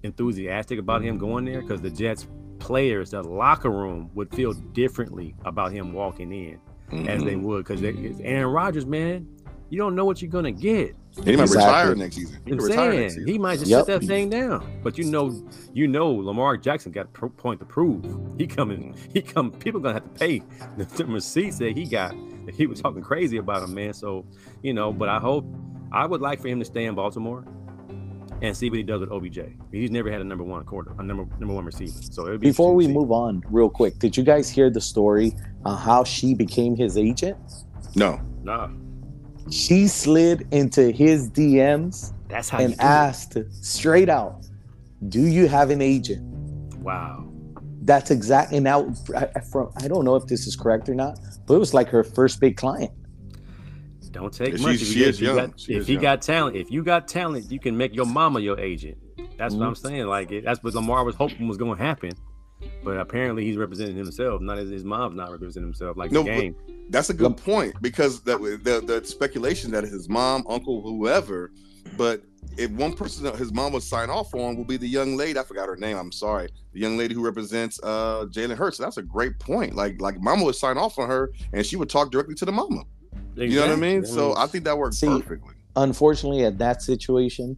Speaker 3: enthusiastic about him going there because the Jets players, the locker room would feel differently about him walking in as they
Speaker 2: Mhm.
Speaker 3: would because Aaron Rodgers, man, you don't know what you're gonna get.
Speaker 2: He might
Speaker 4: Exactly.
Speaker 2: retire next season. He
Speaker 3: I'm
Speaker 2: could retire
Speaker 3: saying
Speaker 2: next season.
Speaker 3: he might just
Speaker 4: Yep.
Speaker 3: shut that thing down. But you know, you know, Lamar Jackson got a point to prove. He coming, he come. People gonna have to pay the, the receipts that he got. He was talking crazy about him, man. So you know, but I hope I would like for him to stay in Baltimore and see what he does with OBJ. He's never had a number one quarter, a number number one receiver. So it would be
Speaker 4: Before we move on, real quick, did you guys hear the story on how she became his agent?
Speaker 2: No.
Speaker 3: no. Nah,
Speaker 4: She slid into his DMs
Speaker 3: that's how.
Speaker 4: and
Speaker 3: do it.
Speaker 4: asked straight out, "Do you have an agent?"
Speaker 3: Wow.
Speaker 4: That's exact. And now, I- I- from I don't know if this is correct or not, but it was like her first big client.
Speaker 3: Don't take
Speaker 2: Yeah,
Speaker 3: much. if
Speaker 2: she
Speaker 3: you,
Speaker 2: is
Speaker 3: if you
Speaker 2: young.
Speaker 3: got,
Speaker 2: She
Speaker 3: if you
Speaker 2: young.
Speaker 3: got talent, if you got talent, you can make your mama your agent. That's what I'm saying. Like it, that's what Lamar was hoping was going to happen, but apparently he's representing himself. Not his, his mom's not representing himself like
Speaker 2: No,
Speaker 3: the game.
Speaker 2: That's a good point because that the, the speculation that his mom, uncle, whoever, but if one person that his mom would sign off on will be the young lady. I forgot her name. I'm sorry. The young lady who represents uh Jalen Hurts. That's a great point. Like like mama would sign off on her and she would talk directly to the mama. You know what I mean? So I think that works
Speaker 4: See,
Speaker 2: perfectly.
Speaker 4: Unfortunately, at that situation,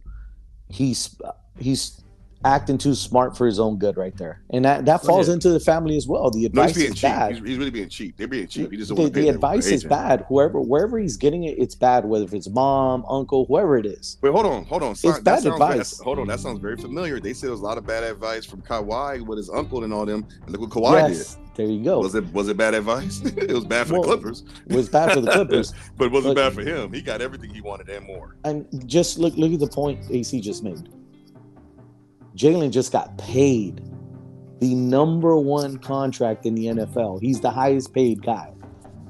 Speaker 4: he's he's acting too smart for his own good right there, and that that falls
Speaker 3: yeah.
Speaker 4: into the family as well. The
Speaker 2: No,
Speaker 4: advice
Speaker 2: being
Speaker 4: is
Speaker 2: cheap.
Speaker 4: bad.
Speaker 2: He's, he's really being cheap. They're being cheap. He just
Speaker 4: the, the advice is bad. Whoever wherever he's getting it, it's bad. Whether it's mom, uncle, whoever it is.
Speaker 2: Wait, hold on, hold on. Sorry, that
Speaker 4: bad
Speaker 2: sounds very-
Speaker 4: advice.
Speaker 2: hold on, that sounds very familiar. They said there was a lot of bad advice from Kawhi with his uncle and all them. And look what Kawhi
Speaker 4: yes, there you go.
Speaker 2: Was it was it bad advice? it was bad for
Speaker 4: Well,
Speaker 2: the Clippers,
Speaker 4: It was bad for the Clippers.
Speaker 2: but it wasn't
Speaker 4: But-
Speaker 2: bad for him. He got everything he wanted and more.
Speaker 4: and just look look at the point AC just made. Jalen just got paid the number one contract in the NFL. He's the highest paid guy.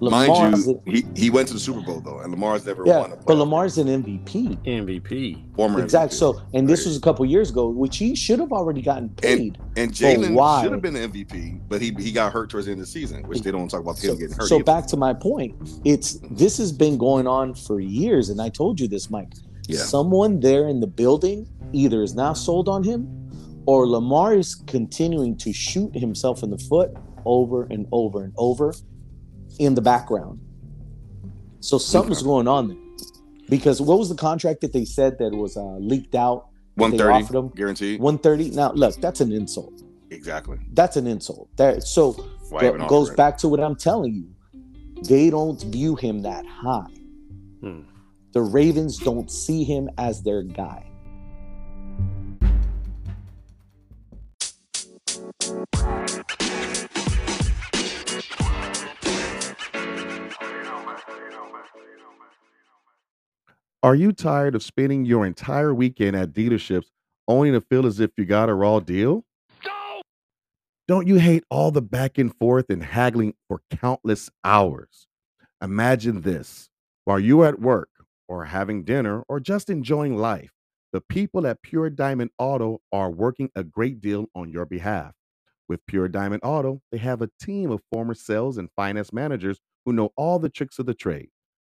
Speaker 4: Lamar's
Speaker 2: Mind you,
Speaker 4: a-
Speaker 2: he, he went to the Super Bowl though, and Lamar's never
Speaker 4: yeah,
Speaker 2: won a
Speaker 4: but Lamar's an MVP.
Speaker 3: MVP.
Speaker 2: former
Speaker 4: Exactly.
Speaker 2: MVP.
Speaker 4: So, and this was a couple years ago, which he should have already gotten paid.
Speaker 2: and Jalen should have been the MVP, but he he got hurt towards the end of the season, which they don't talk about him
Speaker 4: So,
Speaker 2: getting hurt.
Speaker 4: so
Speaker 2: either.
Speaker 4: back to my point, it's this has been going on for years, and I told you this, Mike.
Speaker 2: Yeah.
Speaker 4: Someone there in the building either is not sold on him, or Lamar is continuing to shoot himself in the foot over and over and over in the background. So something's going on there. Because what was the contract that they said that was uh, leaked out?
Speaker 2: One thirty
Speaker 4: they
Speaker 2: thirty
Speaker 4: offered him
Speaker 2: guaranteed.
Speaker 4: 130. Now, look, that's an insult.
Speaker 2: Exactly.
Speaker 4: That's an insult. That so
Speaker 2: Why
Speaker 4: go-
Speaker 2: even offer
Speaker 4: goes
Speaker 2: it?
Speaker 4: back to what I'm telling you. They don't view him that high.
Speaker 3: Hmm.
Speaker 4: The Ravens don't see him as their guy.
Speaker 7: Are you tired of spending your entire weekend at dealerships only to feel as if you got a raw deal? Don't you hate all the back and forth and haggling for countless hours? Imagine this while you're at work or having dinner or just enjoying life, the people at Pure Diamond Auto are working a great deal on your behalf. With Pure Diamond Auto, they have a team of former sales and finance managers who know all the tricks of the trade.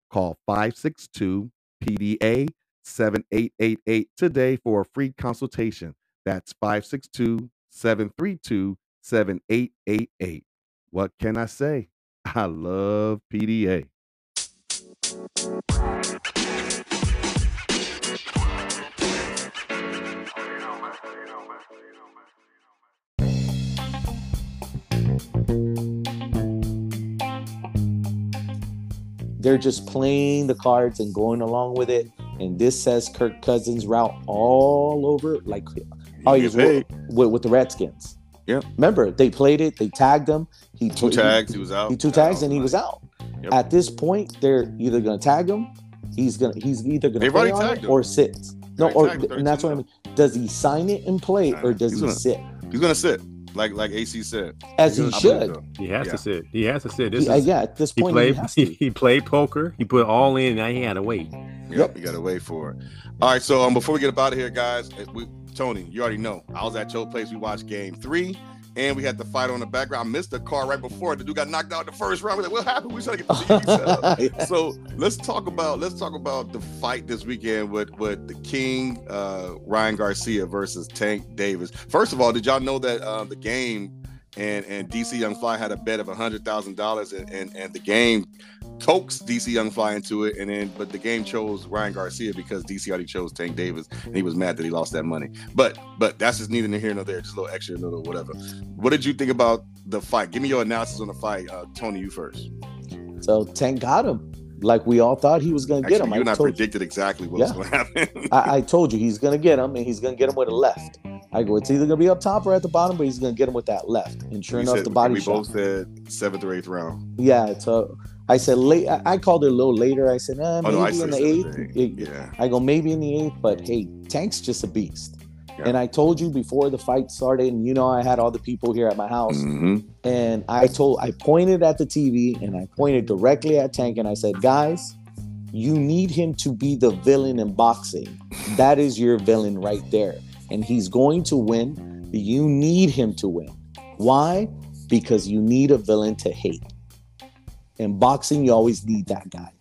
Speaker 7: Call 562 PDA 7888 today for a free consultation. That's 562 732 7888. What can I say? I love PDA.
Speaker 4: They're just playing the cards and going along with it. And this says Kirk Cousins route all over, like he was
Speaker 2: get paid.
Speaker 4: with, with the Redskins.
Speaker 2: Yeah.
Speaker 4: Remember, they played it, they tagged him. He
Speaker 2: Two
Speaker 4: he-
Speaker 2: tags, he was out.
Speaker 4: He two tags and he was out.
Speaker 2: Yep.
Speaker 4: At this point, they're either gonna tag him, he's gonna he's either gonna
Speaker 2: They've
Speaker 4: play on it
Speaker 2: him.
Speaker 4: or sit. No, or and that's what I mean. Does he sign it and play, or does
Speaker 2: He's
Speaker 4: he
Speaker 2: gonna-
Speaker 4: sit
Speaker 2: He's gonna sit, like like AC said.
Speaker 4: as he
Speaker 2: I
Speaker 4: should?
Speaker 3: He has
Speaker 2: Yeah.
Speaker 3: to sit. He has to sit. This
Speaker 4: He-
Speaker 3: is,
Speaker 4: yeah, at this
Speaker 3: he
Speaker 4: point,
Speaker 3: played.
Speaker 4: he has
Speaker 3: He,
Speaker 4: to.
Speaker 3: he played poker. He put all in. Now he had to wait.
Speaker 2: Yep, you gotta wait for it. All right, so um, before we get up out of here, guys, we Tony, you already know I was at your place. We watched Game Three, and we had the fight on the background. I missed the car right before the dude got knocked out the first round. We're like, what happened? We trying to get the TV set up. So let's talk about let's talk about the fight this weekend with with the King uh, Ryan Garcia versus Tank Davis. First of all, did y'all know that uh, the game and and DC Young Fly had a bet of a hundred thousand dollars, and and the game coaxed DC Young Fly into it, and then but the game chose Ryan Garcia because DC already chose Tank Davis, and he was mad that he lost that money. But but that's just neither here nor there, just a little extra, a little whatever. What did you think about the fight? Give me your analysis on the fight, uh, Tony. You first.
Speaker 4: So Tank got him, like we all thought he was gonna get him.
Speaker 2: you and I
Speaker 4: you.
Speaker 2: predicted exactly what was going to happen.
Speaker 4: I, I told you he's gonna get him, and he's gonna get him with a left. I go, it's either gonna be up top or at the bottom, but he's gonna get him with that left. And sure
Speaker 2: We
Speaker 4: enough,
Speaker 2: said-
Speaker 4: the body
Speaker 2: we
Speaker 4: shot.
Speaker 2: both said seventh or eighth round.
Speaker 4: Yeah, so I said late. I called it a little later. I said, eh,
Speaker 2: Oh
Speaker 4: maybe
Speaker 2: no, I
Speaker 4: in the eighth.
Speaker 2: eighth. Yeah.
Speaker 4: I go maybe in the eighth, but hey, Tank's just a beast.
Speaker 2: Yeah.
Speaker 4: And I told you before the fight started, and you know I had all the people here at my house,
Speaker 2: Mhm.
Speaker 4: and I told I pointed at the TV and I pointed directly at Tank, and I said, guys, you need him to be the villain in boxing. That is your villain right there, and he's going to win. You need him to win. Why? Because you need a villain to hate. In boxing, you always need that guy.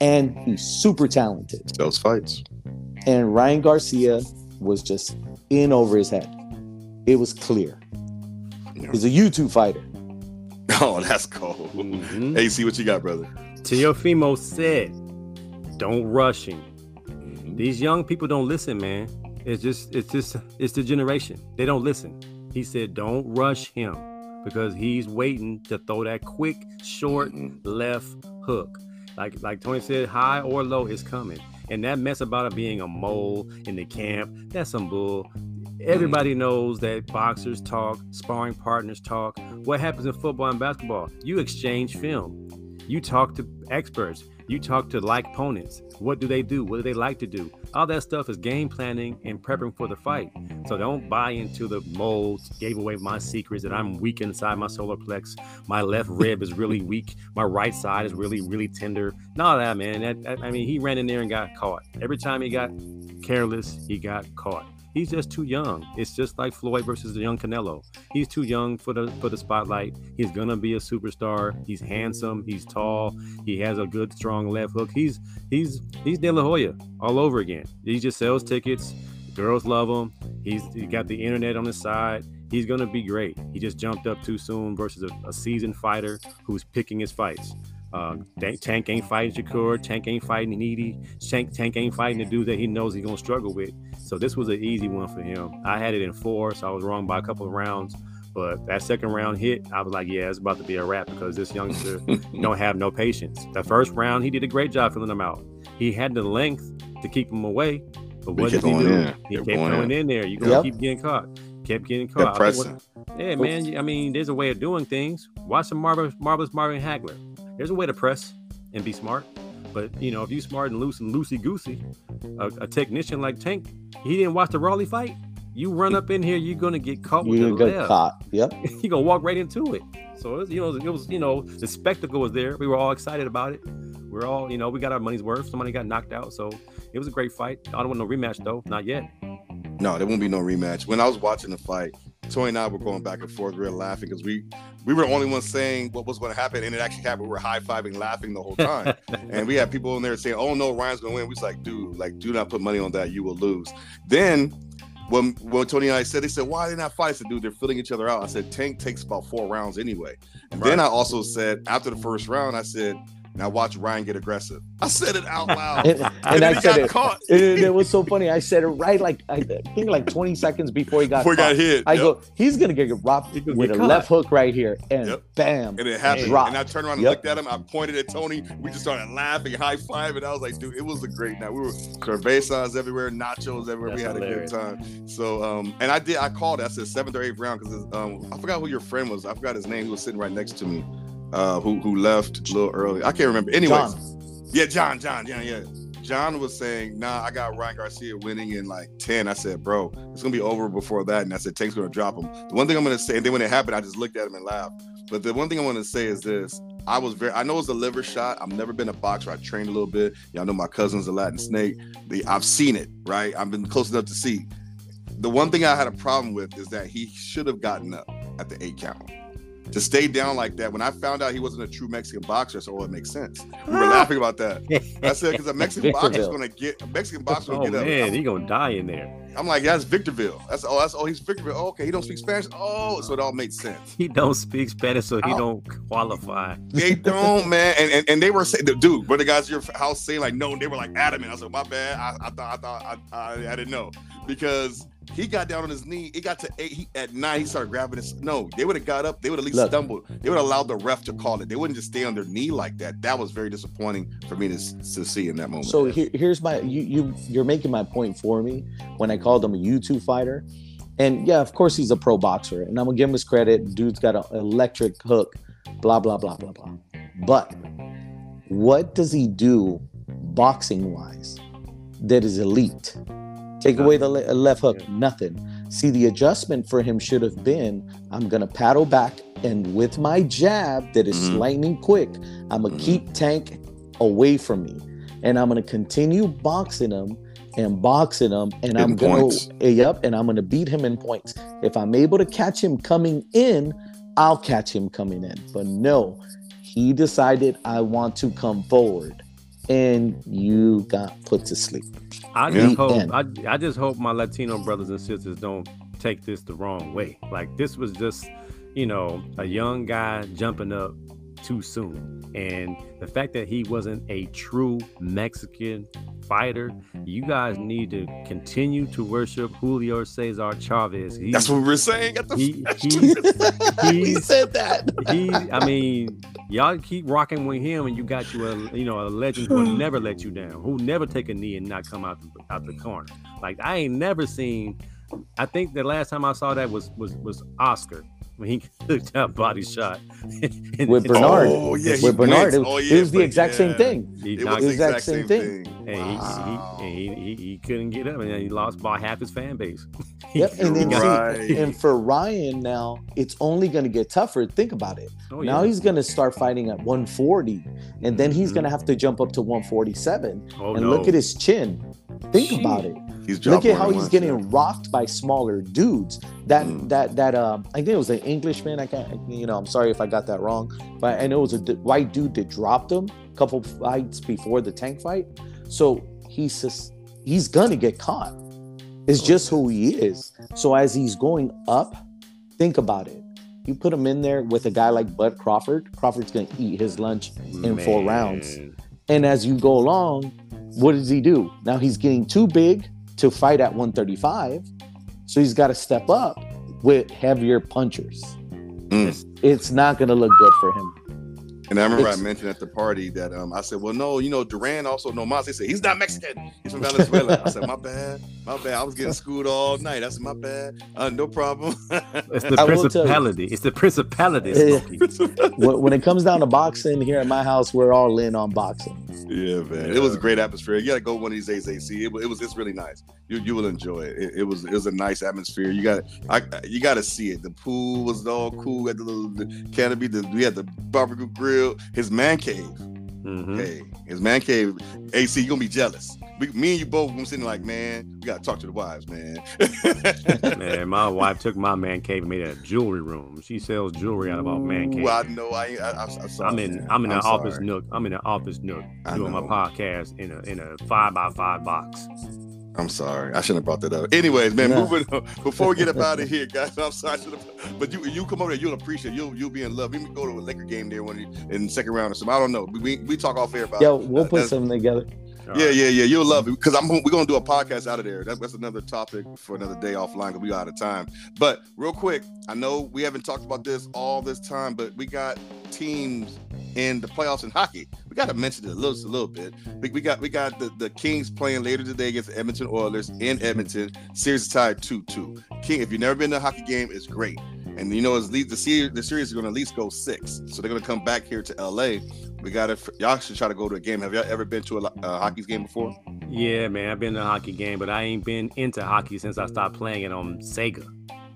Speaker 4: And he's super talented.
Speaker 2: Those fights.
Speaker 4: And Ryan Garcia was just in over his head. It was clear.
Speaker 2: Yeah.
Speaker 4: He's a YouTube fighter.
Speaker 2: Oh, that's cold.
Speaker 3: Mhm.
Speaker 2: Hey, see what you got, brother.
Speaker 3: Teofimo said, "Don't rush him."
Speaker 2: Mhm.
Speaker 3: These young people don't listen, man. It's just, it's just, it's the generation. They don't listen. He said, "Don't rush him," because he's waiting to throw that quick, short left hook. Like, like Tony said, high or low is coming. And that mess about it being a mole in the camp, that's some bull. Everybody knows that boxers talk, sparring partners talk. What happens in football and basketball? You exchange film. You talk to experts. You talk to like opponents. What do they do? What do they like to do? All that stuff is game planning and prepping for the fight. So don't buy into the molds. Gave away my secrets that I'm weak inside my solar plex. My left rib is really weak. My right side is really, really tender. None that, man. That, that- I mean, he ran in there and got caught. Every time he got careless, he got caught. He's just too young. It's just like Floyd versus the young Canelo. He's too young for the for the spotlight. He's gonna be a superstar. He's handsome. He's tall. He has a good, strong left hook. He's he's he's De La Hoya all over again. He just sells tickets. Girls love him. He's he got the internet on his side. He's gonna be great. He just jumped up too soon versus a, a seasoned fighter who's picking his fights. Uh, Tank, Tank ain't fighting Shakur. Tank ain't fighting Needy. Tank, Tank ain't fighting the dude that he knows he's gonna struggle with. So this was an easy one for him. I had it in four, so I was wrong by a couple of rounds. But that second round hit, I was like, yeah, it's about to be a wrap because this youngster don't have no patience. The first round, he did a great job filling him out. He had the length to keep him away, but what did he do?
Speaker 2: in.
Speaker 3: He
Speaker 2: Kept
Speaker 3: kept
Speaker 2: going
Speaker 3: going
Speaker 2: in.
Speaker 3: in there. You're gonna
Speaker 4: Yep.
Speaker 3: keep getting caught. Kept getting
Speaker 2: Kept
Speaker 3: caught. I think what- yeah, man. I mean, there's a way of doing things. Watch some marvelous, marvelous Marvin Hagler. There's a way to press and be smart. But you know, if you smart and loose and loosey goosey, a, a technician like Tank, he didn't watch the Rolly fight. You run up in here, you're gonna get caught with
Speaker 4: You
Speaker 3: the
Speaker 4: get
Speaker 3: left.
Speaker 4: caught. Yep.
Speaker 3: You're gonna walk right into it. So it was, you know, it was, you know, the spectacle was there. We were all excited about it. We're all, you know, we got our money's worth. Somebody got knocked out, so it was a great fight. I don't want no rematch though, not yet.
Speaker 2: No, there won't be no rematch. When I was watching the fight, Tony and I were going back and forth. We were laughing because we we were the only ones saying what was going to happen, and it actually happened. We were high fiving, laughing the whole time, and we had people in there saying, "Oh no, Ryan's going to win." We was like, "Dude, like, do not put money on that. You will lose." Then when when Tony and I said, they said, "Why did not fight?" I said, "Dude, they're filling each other out." I said, "Tank takes about four rounds anyway." And then I also said, after the first round, I said, "Now watch Ryan get aggressive." I said it out loud,
Speaker 4: And, and
Speaker 2: then
Speaker 4: I
Speaker 2: he
Speaker 4: said
Speaker 2: got
Speaker 4: it,
Speaker 2: caught.
Speaker 4: it. it was so funny. I said it right, like I think, like 20 seconds before he got
Speaker 2: before he got hit.
Speaker 4: I
Speaker 2: Yep.
Speaker 4: go, he's gonna get robbed
Speaker 3: gonna
Speaker 4: with
Speaker 3: get
Speaker 4: a
Speaker 3: caught.
Speaker 4: left hook right here, and
Speaker 2: Yep.
Speaker 4: bam,
Speaker 2: And it happened.
Speaker 4: Dropped.
Speaker 2: And I turned around and
Speaker 4: Yep.
Speaker 2: looked at him. I pointed at Tony. We just started laughing, high five, and I was like, dude, it was a great night. We were cervezas everywhere, nachos everywhere. we had
Speaker 3: hilarious.
Speaker 2: a good time. So um, and I did I called. I said seventh or eighth round because um I forgot who your friend was. I forgot his name. He was sitting right next to me. Uh who who left a little early. I can't remember. Anyways.
Speaker 4: John.
Speaker 2: Yeah, John, John, yeah, yeah. John was saying, nah, I got Ryan Garcia winning in like 10. I said, bro, it's gonna be over before that. And I said, Tank's gonna drop him. The one thing I'm gonna say, and then when it happened, I just looked at him and laughed. But the one thing I want to say is this. I was very I know it's a liver shot. I've never been a boxer. I trained a little bit. Y'all know my cousin's a Latin snake. The, I've seen it, right? I've been close enough to see. The one thing I had a problem with is that he should have gotten up at the eight count. To stay down like that, when I found out he wasn't a true Mexican boxer, so oh, it makes sense. We were laughing about that. I said because a Mexican boxer's
Speaker 4: Victorville.
Speaker 2: gonna get a Mexican boxer
Speaker 3: Oh
Speaker 2: get up.
Speaker 3: man, he gonna die in there.
Speaker 2: I'm like, that's Victorville. That's oh, that's oh, he's Victorville. Oh, okay, he don't speak Spanish. Oh, so it all made sense.
Speaker 3: He don't speak Spanish, so he
Speaker 2: Oh.
Speaker 3: don't qualify.
Speaker 2: They don't, man. And, and and they were saying, dude, were the guys at your house saying like, no, they were like adamant. I was like, my bad. I, I thought, I thought, I, I, I didn't know because he got down on his knee. It got to eight. He, at nine, he started grabbing his. No, they would have got up. They would at least
Speaker 4: Look.
Speaker 2: stumbled. They would have allowed the ref to call it. They wouldn't just stay on their knee like that. That was very disappointing for me to, to see in that moment.
Speaker 4: So here, here's my you you you're making my point for me when I called him a YouTube fighter, and yeah, of course he's a pro boxer, and I'm gonna give him his credit. Dude's got an electric hook, blah blah blah blah blah. But what does he do boxing wise that is elite? Take away the le- left hook,
Speaker 3: Yeah.
Speaker 4: nothing. See, the adjustment for him should have been I'm gonna paddle back, and with my jab that is
Speaker 2: Mhm.
Speaker 4: lightning quick, I'm gonna
Speaker 2: Mhm.
Speaker 4: keep Tank away from me, and I'm gonna continue boxing him and boxing him, and I'm gonna
Speaker 2: points.
Speaker 4: eh, yep, and I'm gonna beat him in points. If I'm able to catch him coming in, I'll catch him coming in. But no, he decided I want to come forward, and you got put to sleep.
Speaker 3: I
Speaker 4: Yeah.
Speaker 3: just hope I, I just hope my Latino brothers and sisters don't take this the wrong way. Like this was just, you know, a young guy jumping up too soon. And the fact that he wasn't a true Mexican fighter, you guys need to continue to worship Julio Cesar Chavez. He,
Speaker 2: that's what we were saying at the.
Speaker 3: he,
Speaker 4: he
Speaker 3: he's
Speaker 4: said that.
Speaker 3: he I mean, y'all keep rocking with him, and you got you a you know a legend who will never let you down, who never take a knee and not come out the, out the corner. Like I ain't never seen. I think the last time I saw that was was was Oscar when he took that body shot And-
Speaker 4: With Bernard.
Speaker 2: Oh yeah,
Speaker 4: With Bernard,
Speaker 2: went.
Speaker 4: it,
Speaker 2: Oh,
Speaker 4: it was the
Speaker 2: but
Speaker 4: exact same thing.
Speaker 3: He
Speaker 2: It was the
Speaker 4: Exact
Speaker 2: exact
Speaker 4: same
Speaker 2: same
Speaker 4: thing.
Speaker 2: thing.
Speaker 3: and he,
Speaker 2: Wow.
Speaker 3: he, and he, he, he couldn't get up, and he lost by half his fan base.
Speaker 4: Yep, and then
Speaker 2: Right.
Speaker 4: see, and for Ryan now, it's only going to get tougher. Think about it.
Speaker 3: Oh,
Speaker 4: Now he's going to start fighting at 140, and then he's
Speaker 3: Mhm.
Speaker 4: going to have to jump up to 147.
Speaker 3: Oh,
Speaker 4: and
Speaker 3: no.
Speaker 4: look at his chin. Think about it.
Speaker 2: He's
Speaker 4: Look at how he's
Speaker 2: once,
Speaker 4: getting
Speaker 2: yeah.
Speaker 4: rocked by smaller dudes. That
Speaker 2: Mm.
Speaker 4: that that um, I think it was an Englishman. I can't, you know, I'm sorry if I got that wrong, but and it was a d- white dude that dropped him a couple fights before the tank fight. So he's just he's gonna get caught. It's just who he is. So as he's going up, think about it. You put him in there with a guy like Bud Crawford. Crawford's gonna eat his lunch in four rounds. And as you go along, what does he do? Now he's getting too big to fight at 135. So he's got to step up with heavier punchers.
Speaker 2: Mm.
Speaker 4: It's not going to look good for him.
Speaker 2: And I remember
Speaker 4: It's-
Speaker 2: I mentioned at the party that um, I said, well, no, you know, Duran also no mas. They said he's not Mexican. He's from Venezuela. I said, my bad, my bad. I was getting schooled all night. I said, my bad. Uh, no problem.
Speaker 3: It's the
Speaker 4: I you.
Speaker 3: principality. It's the principality.
Speaker 4: Yeah. When, when it comes down to boxing here at my house, we're all in on boxing.
Speaker 2: Yeah, man. It was a great atmosphere. You got to go one of these days, AC. It, it was it's really nice. You you will enjoy it. It, it was it was a nice atmosphere. You got I you got to see it. The pool was all cool. We had the little the canopy. The, we had the barbecue grill. His man cave.
Speaker 3: Mhm.
Speaker 2: Hey, his man cave. AC, you gonna be jealous. We, me and you both gonna sitting like, man, we gotta talk to the wives, man.
Speaker 3: Man, my wife took my man cave and made it a jewelry room. She sells jewelry out of our man cave.
Speaker 2: Ooh, I know. I, I, I, I'm sorry.
Speaker 3: I'm in. I'm in an office nook. I'm in an office nook
Speaker 2: I
Speaker 3: doing my podcast in a in a five by five box.
Speaker 2: I'm sorry. I shouldn't have brought that up. Anyways, man,
Speaker 4: Yeah.
Speaker 2: moving on. Before we get up out of here, guys, I'm sorry. I should have- But you you come over there, you'll appreciate. You'll you'll be in love. Can go to a Laker game there when you, in the second round or something. I don't know. We we, talk off air about.
Speaker 4: Yo,
Speaker 2: it.
Speaker 4: we'll
Speaker 2: Uh,
Speaker 4: put something together.
Speaker 2: Yeah, yeah, yeah. You'll love it because I'm. We're gonna do a podcast out of there. That, that's another topic for another day offline because we are out of time. But real quick, I know we haven't talked about this all this time, but we got teams in the playoffs in hockey. We got to mention it a little, a little bit. We, we got we got the, the Kings playing later today against the Edmonton Oilers in Edmonton. Series tied two two. King, if you've never been to a hockey game, it's great. And you know, it's the series the series is going to at least go six. So they're going to come back here to LA. We got to y'all should try to go to a game. Have y'all ever been to a, a hockey game before?
Speaker 3: Yeah, man, I've been to a hockey game, but I ain't been into hockey since I stopped playing it on Sega.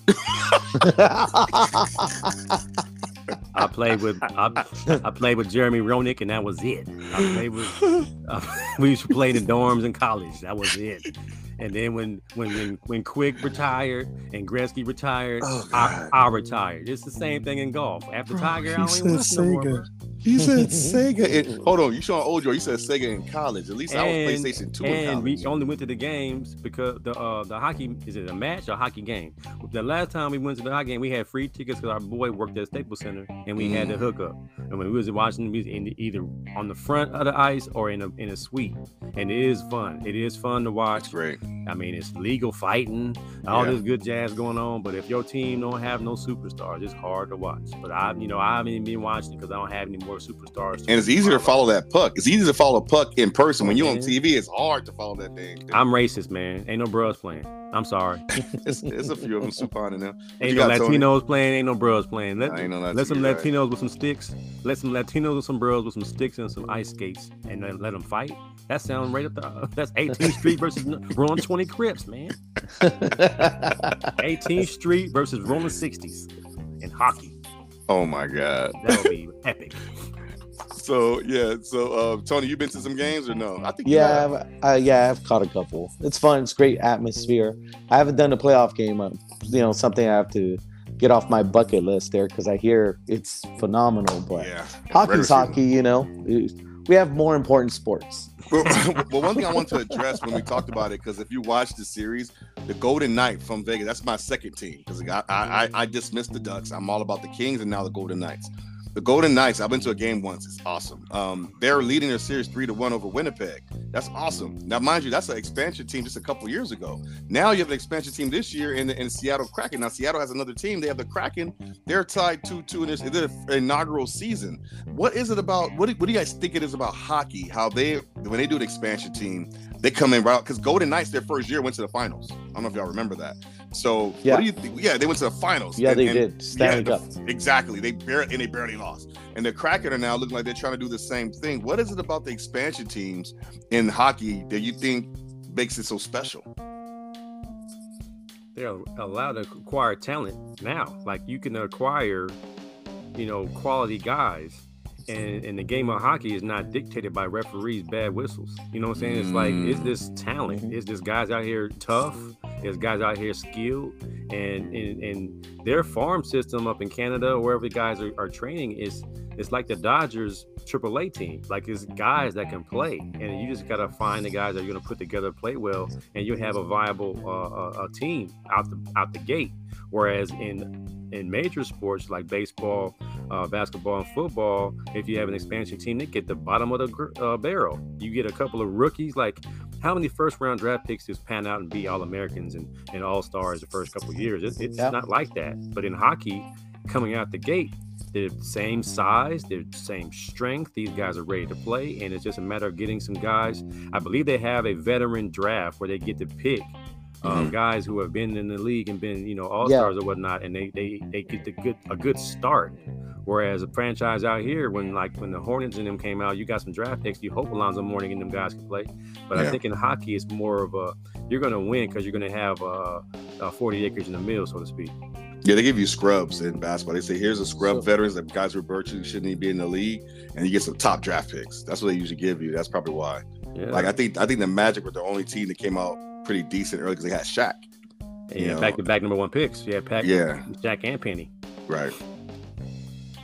Speaker 3: I played with I, I played with Jeremy Roenick, and that was it. I played with uh, we used to play in the dorms in college. That was it. And then when when when, when Quick retired and Gretzky retired,
Speaker 2: Oh,
Speaker 3: I, I retired. It's the same thing in golf. After Tiger, I don't even watch no more.
Speaker 2: He said Sega. In, hold on, you showing old Joe? You said Sega in college. At least I was PlayStation Two in
Speaker 3: And
Speaker 2: college.
Speaker 3: we only went to the games because the uh the hockey is it a match or hockey game? The last time we went to the hockey game, we had free tickets because our boy worked at Staples Center and we had the
Speaker 2: Mm.
Speaker 3: hookup. And when we was watching the music, in either on the front of the ice or in a in a suite, and it is fun. It is fun to watch.
Speaker 2: Great.
Speaker 3: I mean, it's legal fighting, all
Speaker 2: Yeah.
Speaker 3: this good jazz going on. But if your team don't have no superstars, it's hard to watch. But I, you know, I haven't even been watching because I don't have any more superstars.
Speaker 2: And it's easier to follow that puck. It's easy to follow a puck in person. When you're on
Speaker 3: mm-hmm.
Speaker 2: TV, it's hard to follow that thing.
Speaker 3: I'm racist, man. Ain't no bros playing. I'm sorry.
Speaker 2: It's, it's a few of them supine in there.
Speaker 3: Ain't
Speaker 2: you
Speaker 3: no
Speaker 2: got, Tony?
Speaker 3: Latinos playing. Ain't no bros playing. Let,
Speaker 2: no
Speaker 3: let some
Speaker 2: Latino.
Speaker 3: Latinos with some sticks. Let some Latinos with some bros with some sticks and some ice skates, and then let them fight. That sounds right up the. That's 18th Street versus Rolling 20 Crips, man. 18th Street versus Rolling 60s in hockey.
Speaker 2: Oh my god.
Speaker 3: That would be epic.
Speaker 2: So yeah. So uh, Tony, you been to some games or no? I think
Speaker 4: yeah. I've, uh, yeah, I've caught a couple. It's fun. It's great atmosphere. I haven't done a playoff game. Uh, you know, something I have to get off my bucket list there because I hear it's phenomenal. But
Speaker 2: Yeah.
Speaker 4: hockey's hockey. You know, we have more important sports.
Speaker 2: Well, well, one thing I want to address when we talked about it, because if you watch the series, the Golden Knight from Vegas, that's my second team. Because I I I dismissed the Ducks. I'm all about the Kings and now the Golden Knights. The Golden Knights, I've been to a game once. It's awesome. Um, they're leading their series three to one over Winnipeg. That's awesome. Now, mind you, that's an expansion team just a couple years ago. Now you have an expansion team this year in the in Seattle Kraken. Now Seattle has another team. They have the Kraken. They're tied two two in this in their inaugural season. What is it about? What do, what do you guys think it is about hockey? How they when they do an expansion team, they come in right because Golden Knights their first year went to the finals. I don't know if y'all remember that. So
Speaker 4: Yeah.
Speaker 2: what do you think? Yeah, they went to the finals.
Speaker 4: Yeah,
Speaker 2: And-
Speaker 4: they
Speaker 2: and-
Speaker 4: did. Stanley
Speaker 2: yeah,
Speaker 4: Cup.
Speaker 2: the- exactly. They barely and they barely lost. And the Kraken are now looking like they're trying to do the same thing. What is it about the expansion teams in hockey that you think makes it so special?
Speaker 3: They're allowed to acquire talent now. Like you can acquire, you know, quality guys. And, and the game of hockey is not dictated by referees' bad whistles. You know what I'm saying? It's like, is mm. this talent. Is this guys out here tough. There's guys out here skilled. And, and and their farm system up in Canada, wherever the guys are, are training, is it's like the Dodgers AAA team. Like it's guys that can play, and you just gotta find the guys that you're gonna put together, play well, and you have a viable uh, uh, a team out the out the gate. Whereas in in major sports like baseball, uh, basketball, and football, if you have an expansion team, they get the bottom of the uh, barrel. You get a couple of rookies. Like how many first round draft picks just pan out and be all Americans and, and all stars the first couple of years? It, it's
Speaker 4: Yeah.
Speaker 3: not like that. But in hockey, coming out the gate, they're the same size, they're the same strength. These guys are ready to play, and it's just a matter of getting some guys. I believe they have a veteran draft where they get to pick um,
Speaker 2: Mhm.
Speaker 3: guys who have been in the league and been, you know, all stars or whatnot, and they they they get the good a good start. Whereas a franchise out here, when like when the Hornets and them came out, you got some draft picks. You hope Alonzo Mourning and them guys can play. But
Speaker 2: Yeah.
Speaker 3: I think in hockey, it's more of a you're going to win because you're going to have uh, uh, 40 acres in the mill, so to speak.
Speaker 2: Yeah, they give you scrubs in basketball. They say here's a scrub
Speaker 4: So-
Speaker 2: veterans that guys who virtually shouldn't even be in the league, and you get some top draft picks. That's what they usually give you. That's probably why.
Speaker 3: Yeah.
Speaker 2: Like I think I think the Magic were the only team that came out pretty decent early because they had Shaq. you
Speaker 3: yeah,
Speaker 2: know.
Speaker 3: back to back number one picks. Yeah, Pack,
Speaker 2: Yeah.
Speaker 3: Shaq and Penny.
Speaker 2: Right.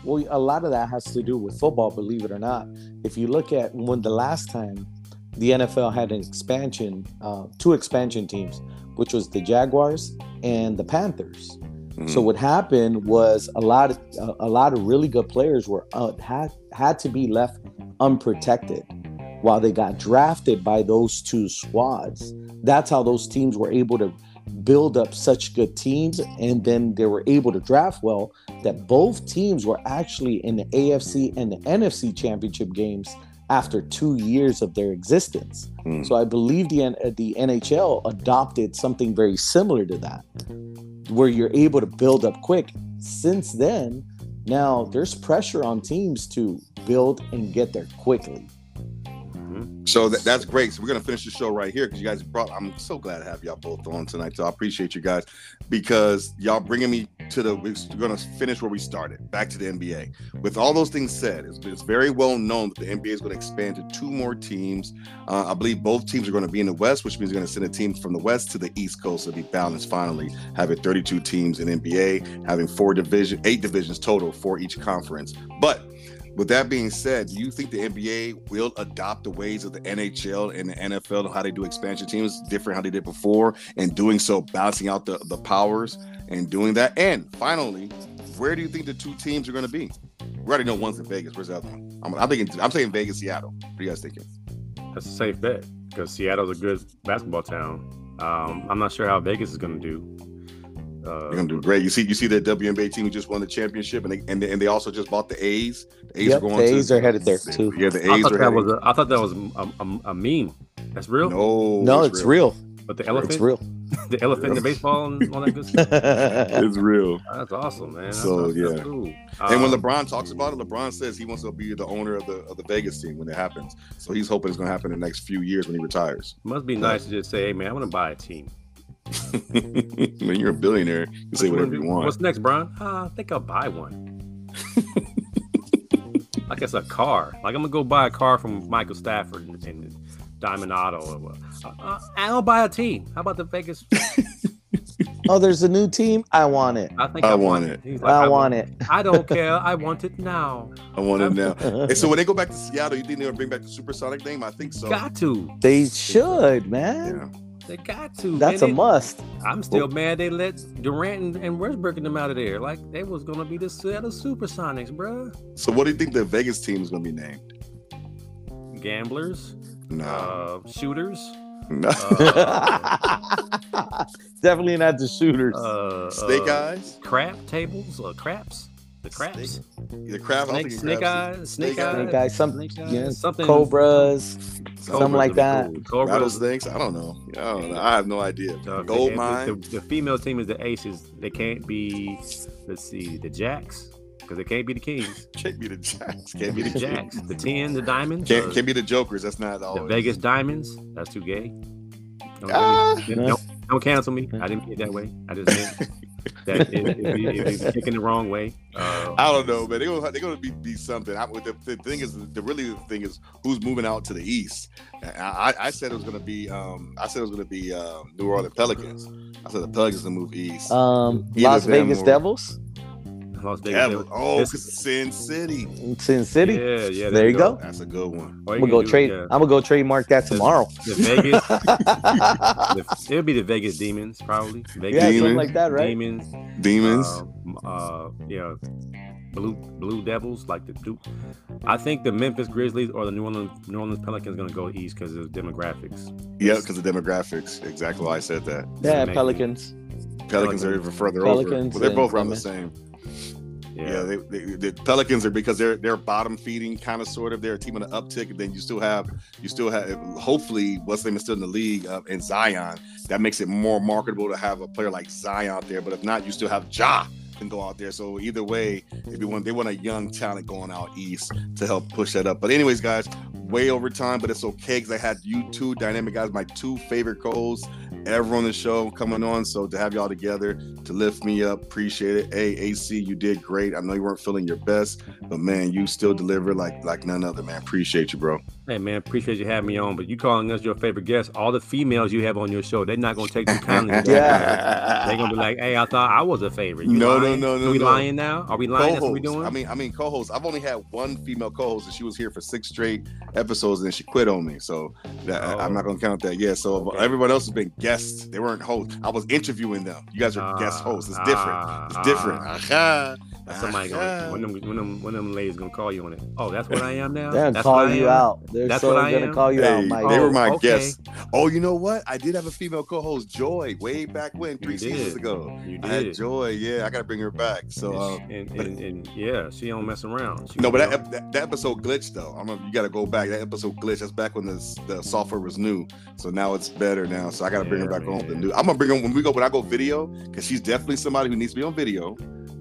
Speaker 4: Well, a lot of that has to do with football, believe it or not. If you look at when the last time the NFL had an expansion, uh, two expansion teams, which was the Jaguars and the Panthers.
Speaker 2: Mhm.
Speaker 4: So what happened was a lot of a, a lot of really good players were uh, had had to be left unprotected while they got drafted by those two squads. That's how those teams were able to build up such good teams and then they were able to draft well that both teams were actually in the AFC and the NFC championship games after 2 years of their existence.
Speaker 2: Hmm.
Speaker 4: So I believe the uh, the NHL adopted something very similar to that where you're able to build up quick. Since then, now there's pressure on teams to build and get there quickly.
Speaker 2: So that, that's great. So we're gonna finish the show right here because you guys brought. I'm so glad to have y'all both on tonight. So I appreciate you guys because y'all bringing me to the. We're gonna finish where we started. Back to the NBA. With all those things said, it's, it's very well known that the NBA is to expand to two more teams. Uh, I believe both teams are to be in the West, which means they're to send a team from the West to the East Coast to be balanced. Finally, having 32 teams in NBA, having four division, eight divisions total for each conference. But with that being said, do you think the NBA will adopt the ways of the NHL and the NFL and how they do expansion teams different how they did before, and doing so, balancing out the, the powers and doing that? And finally, where do you think the two teams are going to be? We already know one's in Vegas. Where's the other one? I'm, I'm thinking. I'm saying Vegas, Seattle. What are you guys thinking?
Speaker 3: That's a safe bet because Seattle's a good basketball town. Um, I'm not sure how Vegas is going to do. Uh,
Speaker 2: They're gonna do great. You see, you see that WNBA team who just won the championship, and they and they, and they also just bought the A's. The A's
Speaker 4: Yep,
Speaker 2: are going
Speaker 4: the
Speaker 2: to
Speaker 4: A's are headed there, too.
Speaker 2: Yeah, the A's
Speaker 3: thought
Speaker 2: are
Speaker 3: that
Speaker 2: headed.
Speaker 3: was a, I thought that was a, a, a meme. That's real.
Speaker 2: no,
Speaker 4: no, it's real.
Speaker 3: But the elephant,
Speaker 4: It's real.
Speaker 3: the elephant the baseball and all that good stuff.
Speaker 2: It's real.
Speaker 3: That's awesome, man. That's,
Speaker 2: So,
Speaker 3: that's, that's
Speaker 2: yeah.
Speaker 3: cool.
Speaker 2: And when
Speaker 3: Um,
Speaker 2: LeBron talks about it, LeBron says he wants to be the owner of the of the Vegas team when it happens. So he's hoping it's going to happen in the next few years when he retires.
Speaker 3: must be nice to just say, "Hey, man, I want to buy a team."
Speaker 2: when you're a billionaire, you can say whatever you want.
Speaker 3: What's next, Brian? Uh, I think I'll buy one. like it's a car. Like I'm gonna go buy a car from Michael Stafford and, and Diamond Auto. Or, uh, uh, I'll buy a team. How about the Vegas?
Speaker 4: oh, there's a new team. I want it.
Speaker 3: I think
Speaker 2: I
Speaker 3: I,
Speaker 2: want it.
Speaker 3: He's like,
Speaker 4: I want it.
Speaker 3: I don't care. I want it now.
Speaker 2: I want it now. And so when they go back to Seattle, you think they'll bring back the supersonic name? I think so.
Speaker 3: Got to.
Speaker 4: They should, man.
Speaker 2: Yeah.
Speaker 3: They got to.
Speaker 4: That's
Speaker 3: man.
Speaker 4: a
Speaker 3: They-
Speaker 4: must.
Speaker 3: I'm still mad they let Durant and, and Westbrook and them out of there. Like they was gonna be the Seattle Supersonics, bruh.
Speaker 2: So what do you think the Vegas team is going to be named?
Speaker 3: Gamblers,
Speaker 2: No,
Speaker 3: uh, shooters,
Speaker 2: no.
Speaker 3: uh,
Speaker 4: Definitely not the shooters.
Speaker 3: uh,
Speaker 2: Snake
Speaker 3: uh,
Speaker 2: eyes.
Speaker 3: crap tables, uh, craps, the craps,
Speaker 2: The crab.
Speaker 3: snake, snake eyes, snake eyes,
Speaker 4: Snake eyes, some
Speaker 3: snake
Speaker 4: yeah,
Speaker 3: something,
Speaker 4: cobras.
Speaker 3: Cobras
Speaker 4: something like that.
Speaker 3: cool. Cobras,
Speaker 2: Rattlesnakes. I don't know. I don't know. I have no idea.
Speaker 3: uh,
Speaker 2: Gold
Speaker 3: the,
Speaker 2: mine.
Speaker 3: The, the female team is the Aces. They can't be. Let's see, the Jacks because they can't be the Kings.
Speaker 2: Can't be the Jacks. Can't be
Speaker 3: The
Speaker 2: the
Speaker 3: Jacks, the Ten, the Diamonds,
Speaker 2: Can't,
Speaker 3: uh,
Speaker 2: can't be the Jokers. That's not
Speaker 3: all.
Speaker 2: the.
Speaker 3: Vegas Diamonds. That's too gay. Don't,
Speaker 2: Ah.
Speaker 3: don't, don't cancel me. I didn't mean it that way. I just meant that it, it, it, it, taken the wrong way. Uh,
Speaker 2: I don't know, man. They're gonna they're gonna be, be something. I, the, the thing is, the really the thing is, who's moving out to the east? I, I, I said it was gonna be. Um, I said it was gonna be um, New Orleans Pelicans. I said the Pelicans to move east.
Speaker 4: Um, Las Vegas
Speaker 2: or-
Speaker 4: Devils,
Speaker 3: Las Vegas.
Speaker 2: Yeah,
Speaker 3: Devils.
Speaker 2: oh,
Speaker 3: This-
Speaker 2: 'cause Sin City.
Speaker 4: Sin City.
Speaker 3: Yeah, yeah.
Speaker 4: There you go.
Speaker 2: That's a good one.
Speaker 4: I'm gonna go
Speaker 3: do-
Speaker 4: trade.
Speaker 3: yeah.
Speaker 4: I'm gonna go trademark that tomorrow.
Speaker 3: The Vegas. the, it'll be the Vegas Demons, probably. Vegas
Speaker 4: yeah,
Speaker 2: Demons.
Speaker 4: something like that, right?
Speaker 3: Demons.
Speaker 2: Demons.
Speaker 3: Um, uh, yeah, blue Blue Devils like the Duke. I think the Memphis Grizzlies or the New Orleans New Orleans Pelicans going to go east because of demographics.
Speaker 2: yeah, because of demographics. Exactly why I said that.
Speaker 4: Yeah,
Speaker 3: Amazing.
Speaker 4: Pelicans.
Speaker 2: Pelicans are even further
Speaker 4: Pelicans
Speaker 2: over. But they're both
Speaker 4: and-
Speaker 2: around the same.
Speaker 3: Yeah,
Speaker 2: Yeah, they, they, the Pelicans are because they're they're bottom feeding kind of sort of. They're a team on the uptick, and then you still have you still have hopefully what's name is still in the league uh, in Zion. That makes it more marketable to have a player like Zion out there. But if not, you still have Ja can go out there. So either way, if you want they want a young talent going out east to help push that up. But anyways, guys, way over time, but it's okay because I had you two dynamic guys, my two favorite co-hosts, ever on the show coming on. So to have y'all together to lift me up, appreciate it. Hey, AC, you did great. I know you weren't feeling your best, but man, you still deliver like like none other, man. Appreciate you, bro.
Speaker 3: Hey man, appreciate you having me on. But you calling us your favorite guest, all the females you have on your show, they're not gonna take too kindly.
Speaker 4: Yeah.
Speaker 3: They're gonna be like, hey, I thought I was a favorite. You
Speaker 2: No, no,
Speaker 3: lying?
Speaker 2: no, no,
Speaker 3: Are we
Speaker 2: no.
Speaker 3: lying now? Are we lying? That's what we doing?
Speaker 2: I mean, I mean, co-host. I've only had one female co-host, and she was here for six straight episodes, and then she quit on me. So that,
Speaker 3: Oh.
Speaker 2: I'm not gonna count that. Yeah. So
Speaker 3: Okay.
Speaker 2: everyone else has been guests. They weren't hosts. I was interviewing them. You guys are guest
Speaker 3: Ah,
Speaker 2: hosts. It's different. It's different.
Speaker 3: ah.
Speaker 2: Aha.
Speaker 3: That's somebody gonna when them when them when them ladies gonna call you on it. Oh, that's what I am now.
Speaker 4: They're gonna call you out. They're
Speaker 3: That's
Speaker 4: so
Speaker 3: what I
Speaker 4: gonna
Speaker 3: am?
Speaker 4: call you
Speaker 2: Hey,
Speaker 4: out, Mike.
Speaker 2: they were
Speaker 3: Oh,
Speaker 2: my
Speaker 3: okay.
Speaker 2: guests. Oh, you know what? I did have a female co-host, Joy, way back when, three seasons ago.
Speaker 3: You did.
Speaker 2: I had. Joy. Yeah, I gotta bring her back. So. Um,
Speaker 3: and,
Speaker 2: but-
Speaker 3: and, and yeah, she don't mess around. She
Speaker 2: No, but that, that that episode glitched though. I'm gonna, you got to go back. That episode glitched. That's back when the the software was new. So now it's better now. So I got to bring her
Speaker 3: Yeah,
Speaker 2: back on. The new. I'm gonna bring her when we go when I go video because she's definitely somebody who needs to be on video.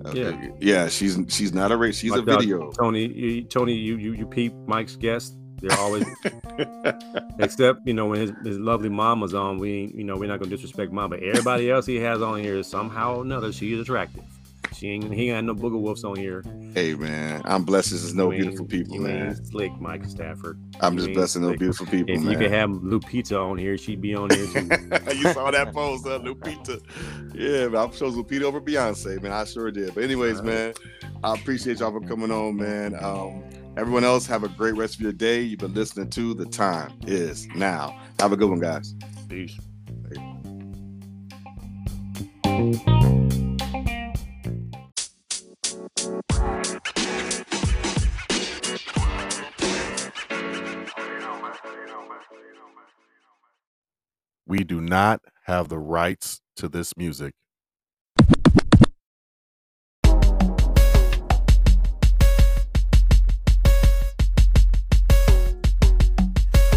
Speaker 2: Okay.
Speaker 3: Yeah.
Speaker 2: yeah. She's she's not a race. She's a video.
Speaker 3: Tony, you, Tony, you you you peep Mike's guest. They're always except you know when his, his lovely mama's on. We you know we're not gonna disrespect mom, but everybody else he has on here somehow or another she is attractive. She ain't he ain't got no booger wolves on here.
Speaker 2: hey man, I'm blessed. There's no
Speaker 3: You
Speaker 2: beautiful people,
Speaker 3: you
Speaker 2: man.
Speaker 3: slick, Mike Stafford.
Speaker 2: I'm
Speaker 3: you
Speaker 2: just blessed no beautiful people,
Speaker 3: If you
Speaker 2: man.
Speaker 3: could have Lupita on here, she'd be on here too.
Speaker 2: you saw that post, uh, Lupita. Yeah, man, I chose Lupita over Beyonce, man. I sure did. But anyways, man, I appreciate y'all for coming on, man. Um, everyone else, have a great rest of your day. You've been listening to The Time Is Now. Have a good one, guys.
Speaker 3: Peace.
Speaker 7: We do not have the rights to this music.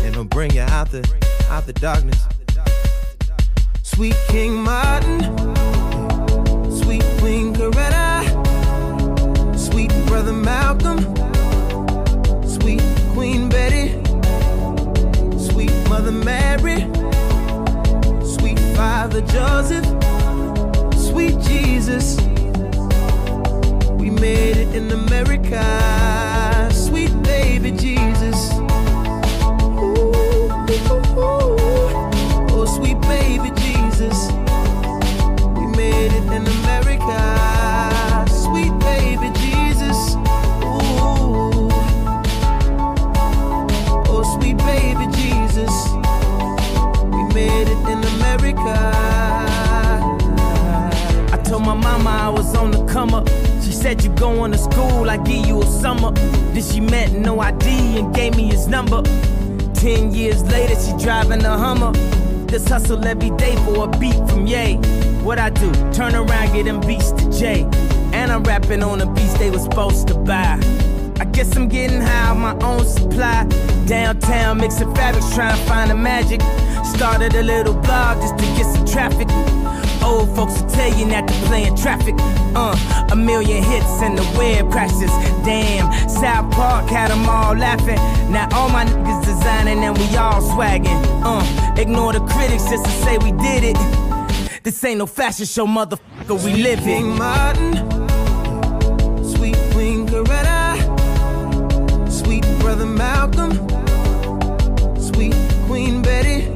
Speaker 8: and he'll bring you out the out the darkness. Sweet King Martin, sweet Queen Coretta, sweet Brother Malcolm, sweet Queen Betty, sweet Mother Mary, Father Joseph, sweet Jesus. We made it in America, sweet baby Jesus. Oh, oh, oh, oh, sweet baby Jesus. We made it in America. I was on the come up. She said you going to school, I give you a summer. Then she met no ID and gave me his number. Ten years later, she driving a Hummer. This hustle every day for a beat from Ye. What I do? Turn around, get them beats to Jay. And I'm rapping on the beats they was supposed to buy. I guess I'm getting high on my own supply. Downtown mixing fabrics, trying to find the magic. Started a little blog just to get some traffic. Old folks will tell you not to play in traffic. Uh, a million hits and the web crashes. Damn, South Park had them all laughing. Now all my niggas designing and we all swagging. Uh, ignore the critics just to say we did it. This ain't no fashion show, motherfucker. We live it. Martin, sweet Queen Coretta, sweet brother Malcolm, sweet Queen Betty,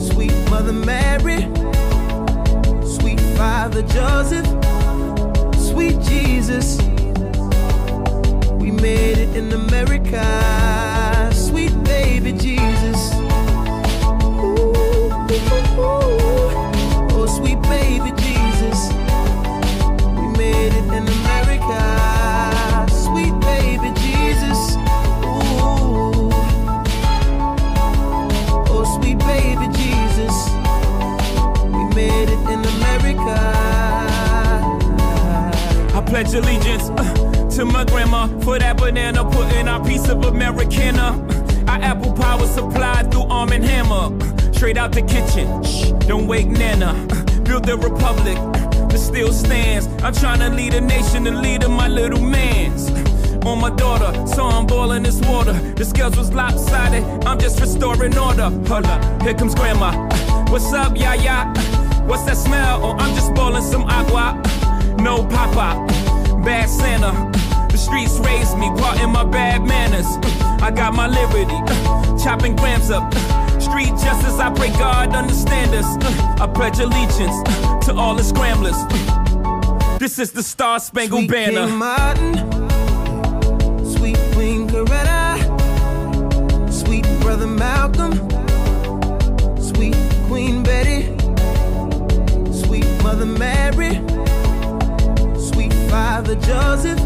Speaker 8: sweet Mother Mary, Father Joseph, sweet Jesus. We made it in America, sweet baby Jesus. Ooh, oh, oh, oh, oh sweet baby Jesus. We made it in America,
Speaker 9: pledge allegiance uh, to my grandma for that banana, putting our piece of Americana. Our apple pie was supplied through Arm and Hammer. uh, Straight out the kitchen, shh, don't wake Nana. uh, Build the republic uh, that still stands. I'm trying to lead a nation, the leader, my little man's. uh, On my daughter, saw I'm boiling this water. The scales was lopsided, I'm just restoring order. Hold up, here comes grandma. uh, What's up, ya ya? What's that smell? Oh, I'm just boiling some agua. No papa, bad Santa. The streets raised me, part in my bad manners. I got my liberty, uh, chopping grams up. Street justice, I pray God understand us. Uh, I pledge allegiance uh, to all the scramblers. This is the Star Spangled
Speaker 8: Sweet
Speaker 9: Banner.
Speaker 8: King Martin, sweet Queen Coretta, sweet brother Malcolm, sweet Queen Betty, sweet Mother Mary, Father Joseph,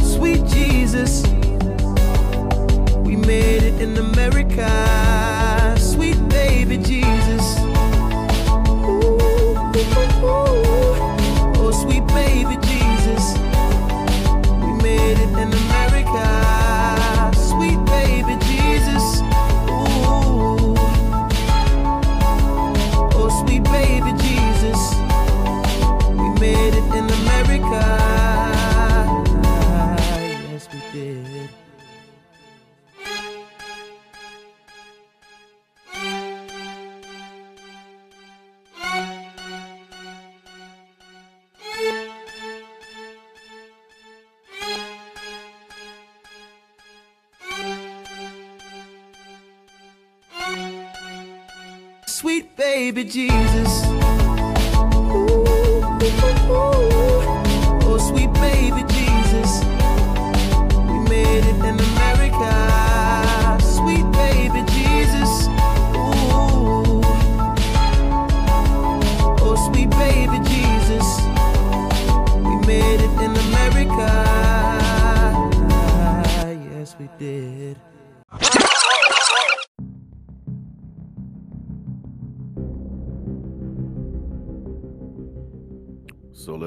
Speaker 8: sweet Jesus. We made it in America, sweet baby Jesus. Ooh, ooh, ooh. Oh, sweet baby Jesus. We made it in America. Sweet baby Jesus. Ooh. Oh, sweet baby Jesus. We made it in America. Yes, we did. Sweet baby Jesus.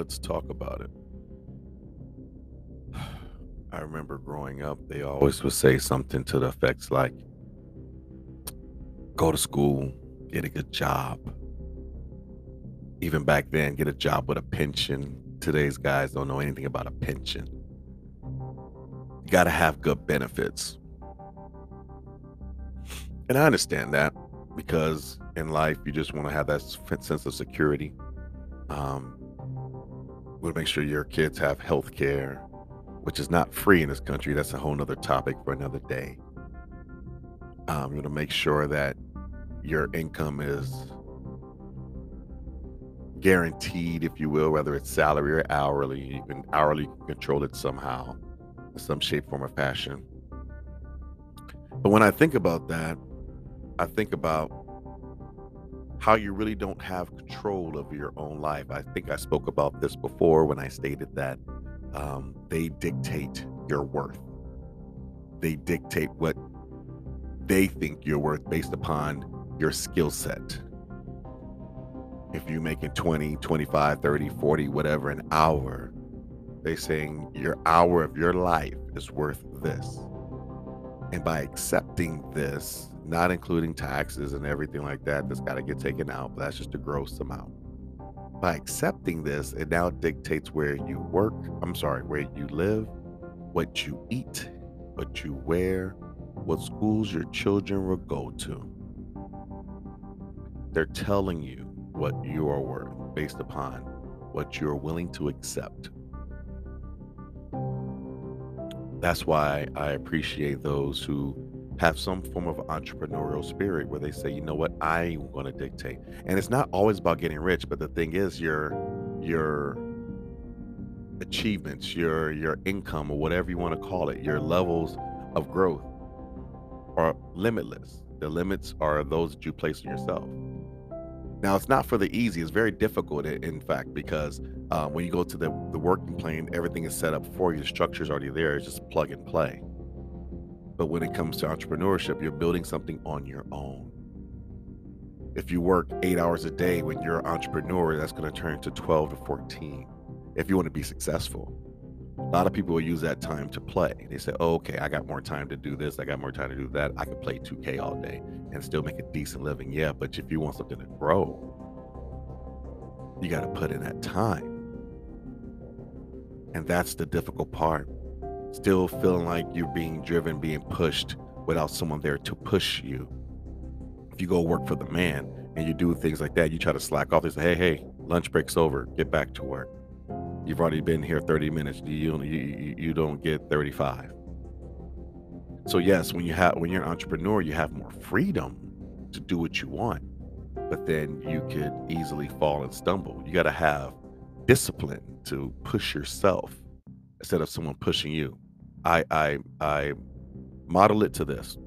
Speaker 2: Let's talk about it. I remember growing up, they always would say something to the effects like, go to school, get a good job. Even back then, get a job with a pension. Today's guys don't know anything about a pension. You got to have good benefits. And I understand that because in life, you just want to have that sense of security. Um, we'll make sure your kids have health care, which is not free in this country. That's a whole nother topic for another day. Um, you want to make sure that your income is guaranteed, if you will, whether it's salary or hourly. Hourly, you can control it somehow, in some shape, form, or fashion. But when I think about that, I think about how you really don't have control of your own life. I think I spoke about this before when I stated that um, they dictate your worth. They dictate what they think you're worth based upon your skill set. If you're making 20, 25, 30, 40, whatever an hour, they're saying your hour of your life is worth this. And by accepting this, not including taxes and everything like that, that's got to get taken out, but that's just a gross amount. By accepting this, it now dictates where you work, I'm sorry, where you live, what you eat, what you wear, what schools your children will go to. They're telling you what you are worth based upon what you're willing to accept. That's why I appreciate those who have some form of entrepreneurial spirit where they say, you know what, I'm going to dictate. And it's not always about getting rich, but the thing is, your your achievements, your your income, or whatever you want to call it, your levels of growth are limitless. The limits are those that you place on yourself. Now, it's not for the easy. It's very difficult, in fact, because uh, when you go to the, the working plane, everything is set up for you. The structure is already there. It's just plug and play. But when it comes to entrepreneurship, you're building something on your own. If you work eight hours a day when you're an entrepreneur, that's going to turn to 12 to 14 if you want to be successful. A lot of people will use that time to play. They say, oh, okay, I got more time to do this. I got more time to do that. I can play 2K all day and still make a decent living. Yeah, but if you want something to grow, you got to put in that time. And that's the difficult part. Still feeling like you're being driven, being pushed without someone there to push you. If you go work for the man and you do things like that, you try to slack off. They say, "Hey, hey, lunch break's over. Get back to work." You've already been here 30 minutes. You you you don't get 35. So yes, when you have when you're an entrepreneur, you have more freedom to do what you want. But then you could easily fall and stumble. You got to have discipline to push yourself instead of someone pushing you. I I I model it to this.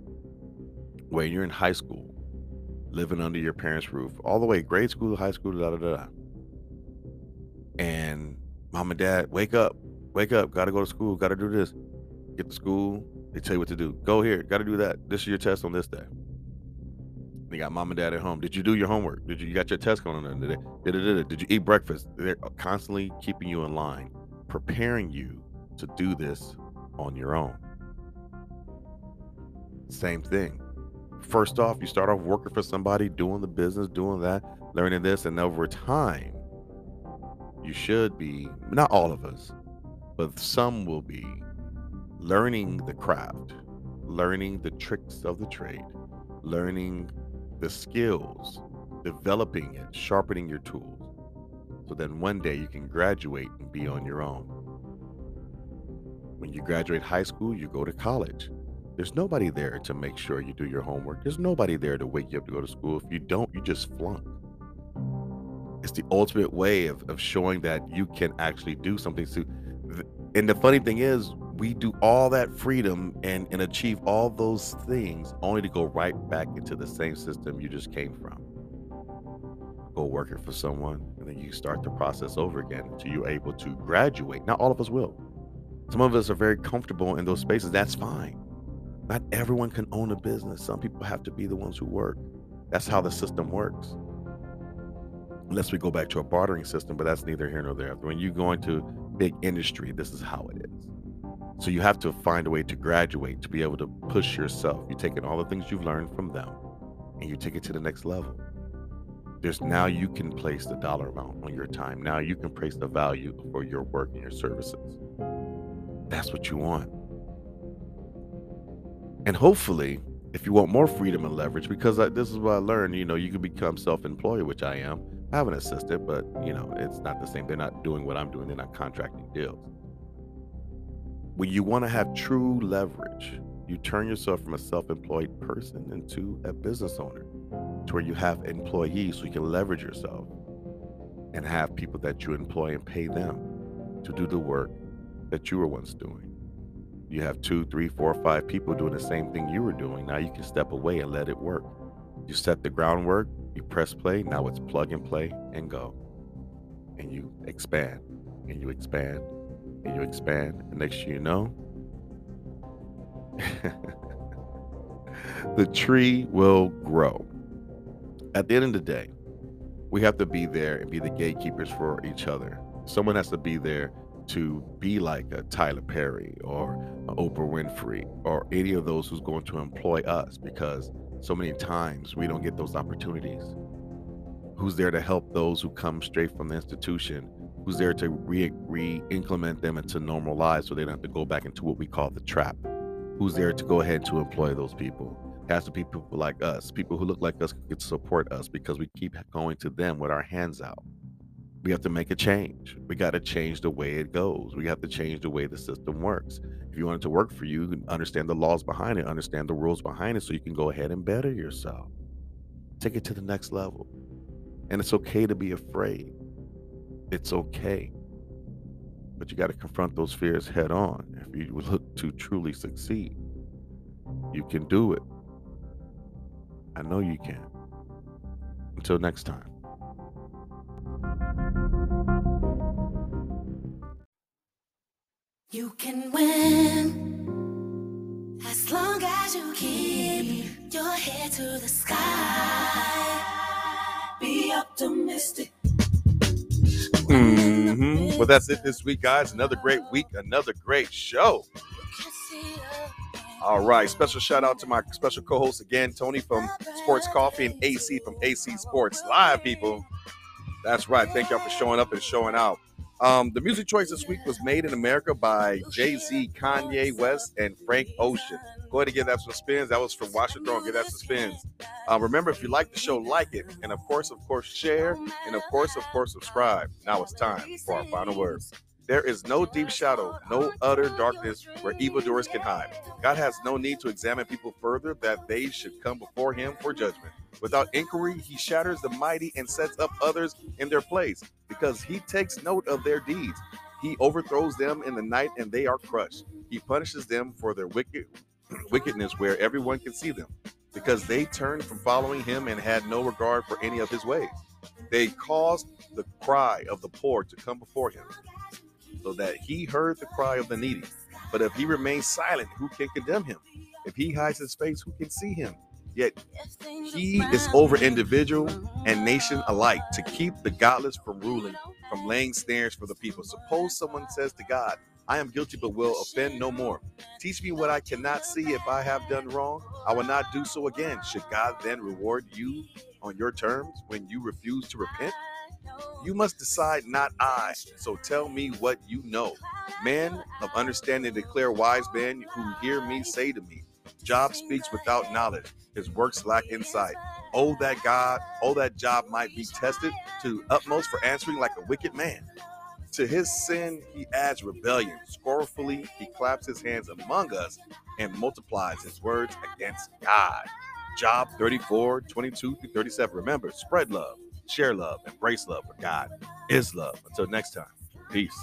Speaker 2: When you're in high school, living under your parents' roof, all the way grade school, high school, da da da. And mom and dad, wake up, wake up, gotta go to school, gotta do this. Get to school, they tell you what to do. Go here, gotta do that. This is your test on this day. You got mom and dad at home. Did you do your homework? Did you, you got your test going on today? Did, did, did you eat breakfast? They're constantly keeping you in line, preparing you to do this on your own. Same thing. First off, you start off working for somebody, doing the business, doing that, learning this, and over time, you should be, not all of us, but some will be learning the craft, learning the tricks of the trade, learning the skills, developing it, sharpening your tools. So then one day you can graduate and be on your own. When you graduate high school, you go to college. There's nobody there to make sure you do your homework. There's nobody there to wake you up to go to school. If you don't, you just flunk. It's the ultimate way of, of showing that you can actually do something. So, and the funny thing is, we do all that freedom and, and achieve all those things only to go right back into the same system you just came from. Go working for someone, and then you start the process over again until you're able to graduate. Not all of us will. Some of us are very comfortable in those spaces. That's fine. Not everyone can own a business. Some people have to be the ones who work. That's how the system works. Unless we go back to a bartering system, but that's neither here nor there. When you go into big industry, this is how it is. So you have to find a way to graduate to be able to push yourself. You're taking all the things you've learned from them and you take it to the next level. There's now you can place the dollar amount on your time. Now you can place the value for your work and your services. That's what you want. And hopefully, if you want more freedom and leverage, because I, this is what I learned, you know, you can become self-employed, which I am. I have an assistant, but you know, it's not the same. They're not doing what I'm doing. They're not contracting deals. When you want to have true leverage, you turn yourself from a self-employed person into a business owner, to where you have employees, so you can leverage yourself and have people that you employ and pay them to do the work that you were once doing you have two, three, four, five people doing the same thing you were doing. Now you can step away and let it work. You set the groundwork, you press play. Now it's plug and play and go. And you expand and you expand and you expand. And next thing you know, the tree will grow. At the end of the day, we have to be there and be the gatekeepers for each other. Someone has to be there to be like a Tyler Perry or Oprah Winfrey or any of those who's going to employ us because so many times we don't get those opportunities. Who's there to help those who come straight from the institution? Who's there to re, re implement them into normal lives so they don't have to go back into what we call the trap? Who's there to go ahead to employ those people? It has to be people like us, people who look like us can support us because we keep going to them with our hands out we have to make a change. We got to change the way it goes. We have to change the way the system works. If you want it to work for you, understand the laws behind it, understand the rules behind it so you can go ahead and better yourself. Take it to the next level. And it's okay to be afraid. It's okay. But you got to confront those fears head on if you look to truly succeed. You can do it. I know you can. Until next time.
Speaker 10: You can win as long as you keep your head to the sky. Be optimistic.
Speaker 5: Mm-hmm. Well, that's it this week, guys. Another great week, another great show. All right. Special shout out to my special co host again, Tony from Sports Coffee and AC from AC Sports Live, people. That's right. Thank y'all for showing up and showing out.
Speaker 2: Um, the music choice this week was made in America by Jay Z, Kanye West, and Frank Ocean. Go ahead and give that some spins. That was from Watch Your Throne. Give that some spins. Uh, remember, if you like the show, like it. And of course, of course, share. And of course, of course, subscribe. Now it's time for our final word. There is no deep shadow, no utter darkness where evildoers can hide. God has no need to examine people further that they should come before him for judgment. Without inquiry, he shatters the mighty and sets up others in their place because he takes note of their deeds. He overthrows them in the night and they are crushed. He punishes them for their wicked wickedness where everyone can see them because they turned from following him and had no regard for any of his ways. They caused the cry of the poor to come before him so that he heard the cry of the needy. But if he remains silent, who can condemn him? If he hides his face, who can see him? Yet he is over individual and nation alike to keep the godless from ruling, from laying snares for the people. Suppose someone says to God, I am guilty but will offend no more. Teach me what I cannot see if I have done wrong. I will not do so again. Should God then reward you on your terms when you refuse to repent? You must decide, not I. So tell me what you know. Man of understanding declare wise men who hear me say to me, Job speaks without knowledge. His works lack insight. Oh, that God, oh, that Job might be tested to utmost for answering like a wicked man. To his sin, he adds rebellion. Scornfully, he claps his hands among us and multiplies his words against God. Job 34, 22 through 37. Remember, spread love, share love, embrace love, for God is love. Until next time, peace.